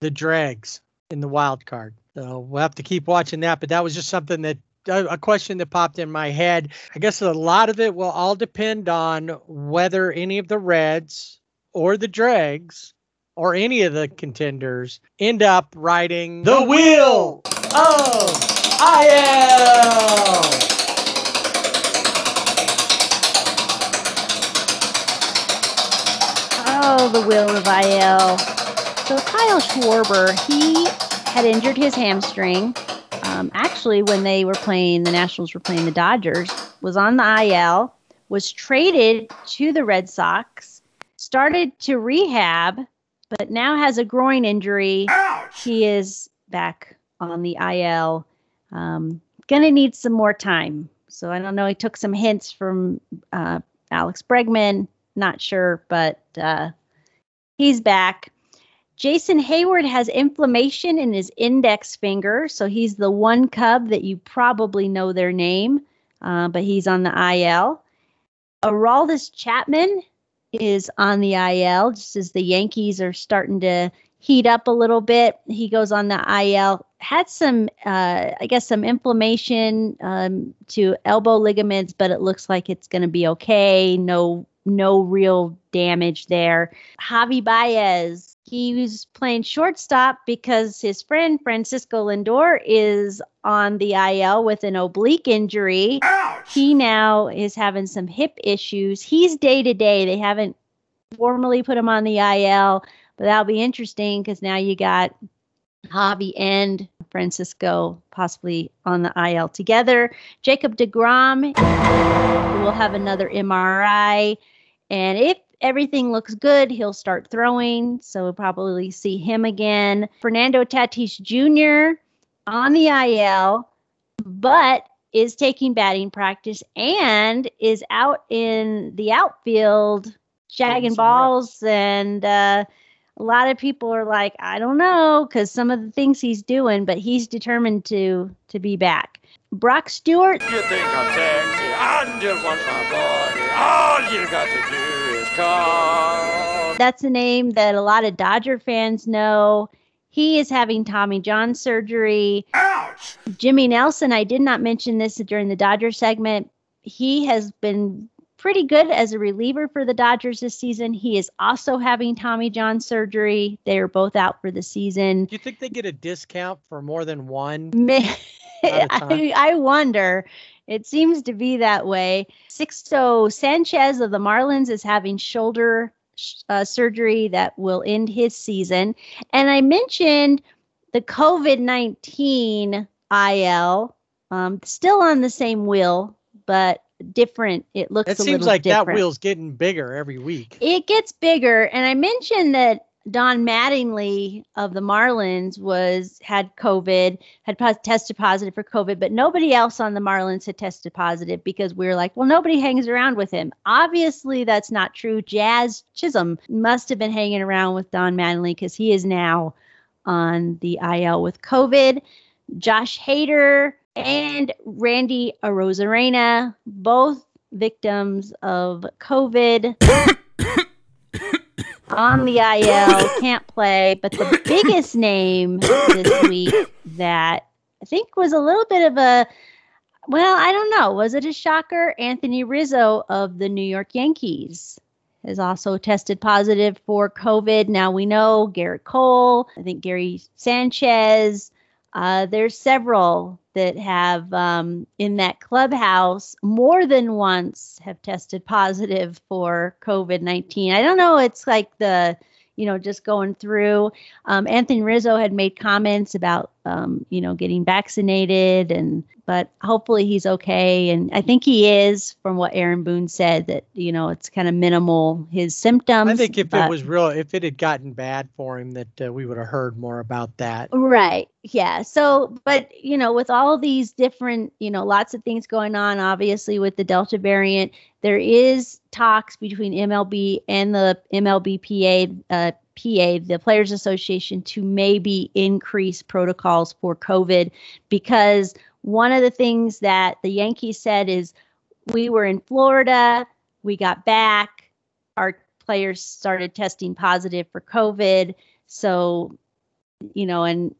the Dregs in the wild card? So we'll have to keep watching that. But that was just something that a question that popped in my head. I guess a lot of it will all depend on whether any of the Reds or the Dregs or any of the contenders end up riding the wheel of IL. Oh, the wheel of IL. So Kyle Schwarber, he had injured his hamstring actually when they were playing, the Nationals were playing the Dodgers, was on the IL, was traded to the Red Sox, started to rehab, but now has a groin injury. Ouch! He is back on the IL. Um, gonna need some more time. So I don't know. He took some hints from uh, Alex Bregman. Not sure, but uh, he's back. Jason Heyward has inflammation in his index finger, so he's the one Cub that you probably know their name, uh, but he's on the IL. Aroldis Chapman is on the IL, just as the Yankees are starting to heat up a little bit. He goes on the IL. Had some, uh, I guess, some inflammation um, to elbow ligaments, but it looks like it's going to be okay. No, no real damage there. Javi Baez he was playing shortstop because his friend Francisco Lindor is on the IL with an oblique injury. Ouch! He now is having some hip issues. He's day to day. They haven't formally put him on the IL, but that'll be interesting because now you got Javi and Francisco possibly on the IL together. Jacob DeGrom will have another MRI. And if everything looks good, he'll start throwing. So we'll probably see him again. Fernando Tatis Jr. on the IL, but is taking batting practice and is out in the outfield shagging balls and uh, a lot of people are like i don't know because some of the things he's doing but he's determined to to be back brock stewart you think i'm sexy i just want my body all you got to do that's a name that a lot of Dodger fans know. He is having Tommy John surgery. Ouch! Jimmy Nelson, I did not mention this during the Dodger segment. He has been pretty good as a reliever for the Dodgers this season. He is also having Tommy John surgery. They are both out for the season. Do you think they get a discount for more than one? *laughs* I, I wonder. It seems to be that way. Sixto Sanchez of the Marlins is having shoulder uh, surgery that will end his season. And I mentioned the COVID 19 IL, um, still on the same wheel, but different. It looks. It seems like different. that wheel's getting bigger every week. It gets bigger, and I mentioned that Don Mattingly of the Marlins was had COVID, had tested positive for COVID, but nobody else on the Marlins had tested positive because we were like, well, nobody hangs around with him. Obviously, that's not true. Jazz Chisholm must have been hanging around with Don Mattingly because he is now on the IL with COVID. Josh Hader and Randy Arozarena, both victims of COVID. *laughs* on the IL, can't play. But the biggest name this week that I think was a little bit of a Well, I don't know. Was it a shocker? Anthony Rizzo of the New York Yankees has also tested positive for COVID. Now we know Gerrit Cole, I think Gary Sanchez. Uh, there's several that have um, in that clubhouse more than once have tested positive for COVID 19. I don't know. It's like the you know, just going through. Um, Anthony Rizzo had made comments about, um, you know, getting vaccinated, and but hopefully he's okay. And I think he is, from what Aaron Boone said, that you know it's kind of minimal his symptoms. I think if but, it was real, if it had gotten bad for him, that uh, we would have heard more about that. Right. Yeah. So, but you know, with all these different, you know, lots of things going on, obviously with the Delta variant, there is talks between MLB and the MLBPA, uh, PA, the Players Association, to maybe increase protocols for COVID because one of the things that the Yankees said is we were in Florida, we got back, our players started testing positive for COVID. So, you know, and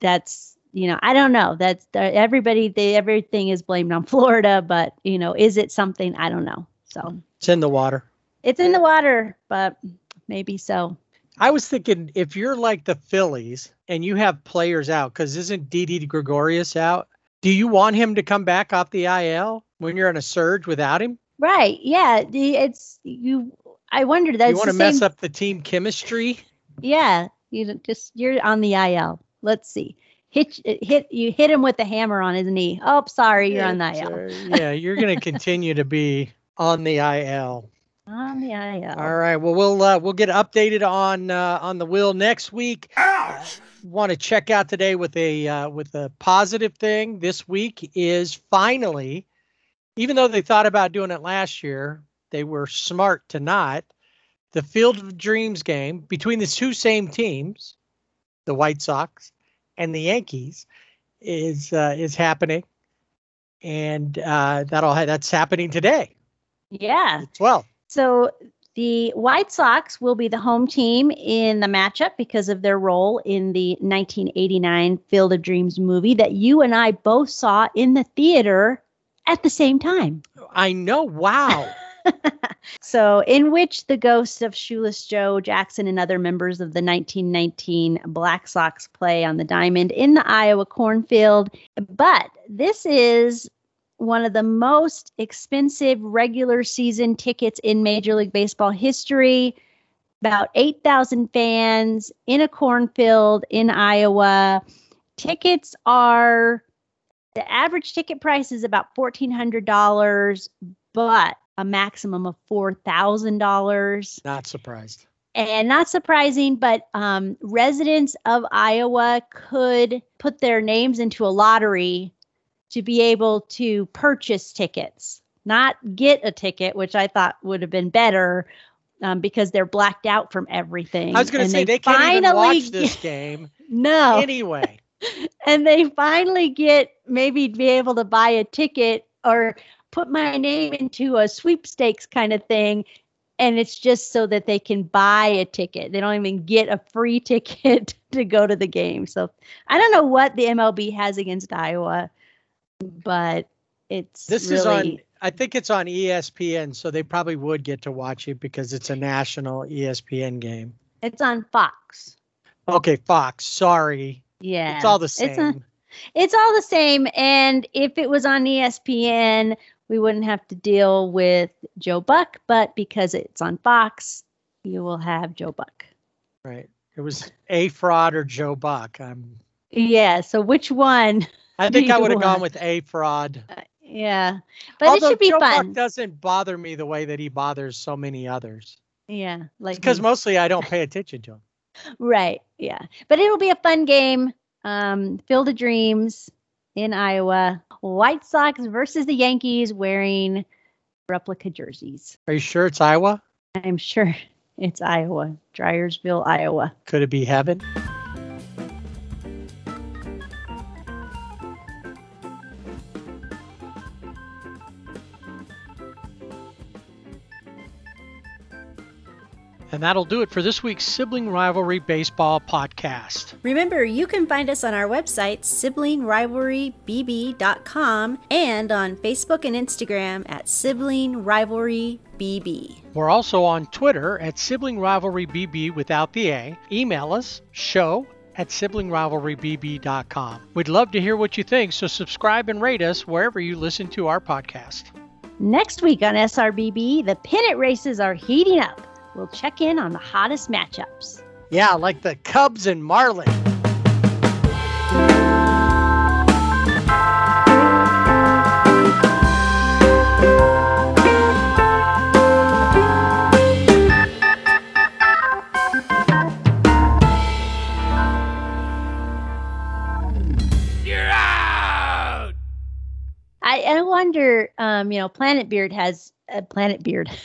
that's you know, I don't know. That's everybody. They everything is blamed on *laughs* Florida, but you know, is it something? I don't know. So it's in the water. It's in the water, but maybe so. I was thinking if you're like the Phillies and you have players out, because isn't Didi Gregorius out? Do you want him to come back off the IL when you're on a surge without him? Right. Yeah. It's you. I wonder that you want to mess up the team chemistry. Yeah. You just you're on the IL. Let's see hit hit you hit him with the hammer on his knee. Oh, sorry, you're on the IL. Yeah, you're going to continue to be on the IL. On the IL. All right. Well, we'll uh, we'll get updated on uh, on the will next week. Ouch! Want to check out today with a uh, with a positive thing. This week is finally, even though they thought about doing it last year, they were smart to not. The Field of Dreams game between the two same teams, the White Sox and the Yankees is uh, is happening, and uh, that'll ha- that's happening today. Yeah. Well. So the White Sox will be the home team in the matchup because of their role in the 1989 Field of Dreams movie that you and I both saw in the theater at the same time. I know. Wow. *laughs* so, in which the ghosts of Shoeless Joe Jackson and other members of the 1919 Black Sox play on the diamond in the Iowa cornfield. But this is one of the most expensive regular season tickets in Major League Baseball history. About 8,000 fans in a cornfield in Iowa. Tickets are the average ticket price is about $1,400, but a maximum of $4,000. Not surprised. And not surprising, but um, residents of Iowa could put their names into a lottery to be able to purchase tickets, not get a ticket, which I thought would have been better um, because they're blacked out from everything. I was going to say they, they can't even watch this game. *laughs* no. Anyway. *laughs* and they finally get maybe be able to buy a ticket or put my name into a sweepstakes kind of thing and it's just so that they can buy a ticket. They don't even get a free *laughs* ticket to go to the game. So I don't know what the MLB has against Iowa, but it's this really... is on. I think it's on ESPN, so they probably would get to watch it because it's a national ESPN game. It's on Fox. Okay, Fox. Sorry. Yeah, it's all the same. It's, a, it's all the same. And if it was on ESPN, we wouldn't have to deal with Joe Buck, but because it's on Fox, you will have Joe Buck. Right. It was A Fraud or Joe Buck. I'm Yeah, so which one? *laughs* I *laughs* think I would have gone with A Fraud. Uh, yeah. But Although it should be Joe fun. Buck doesn't bother me the way that he bothers so many others. Yeah, like because mostly I don't pay *laughs* attention to him. Right. Yeah. But it'll be a fun game. Um, Field of Dreams in Iowa. White Sox versus the Yankees wearing replica jerseys. Are you sure it's Iowa? I'm sure *laughs* it's Iowa, Dyersville, Iowa. Could it be heaven? And that'll do it for this week's Sibling Rivalry Baseball podcast. Remember, you can find us on our website, siblingrivalrybb.com, and on Facebook and Instagram at Sibling Rivalry BB. We're also on Twitter at Sibling Rivalry BB without the A. Email us, show at siblingrivalrybb.com. We'd love to hear what you think, so subscribe and rate us wherever you listen to our podcast. Next week on SRBB, the pennant races are heating up. We'll check in on the hottest matchups. Yeah, like the Cubs and Marlins. I, I wonder, um, you know, Planet Beard has uh, Planet Beard. *laughs*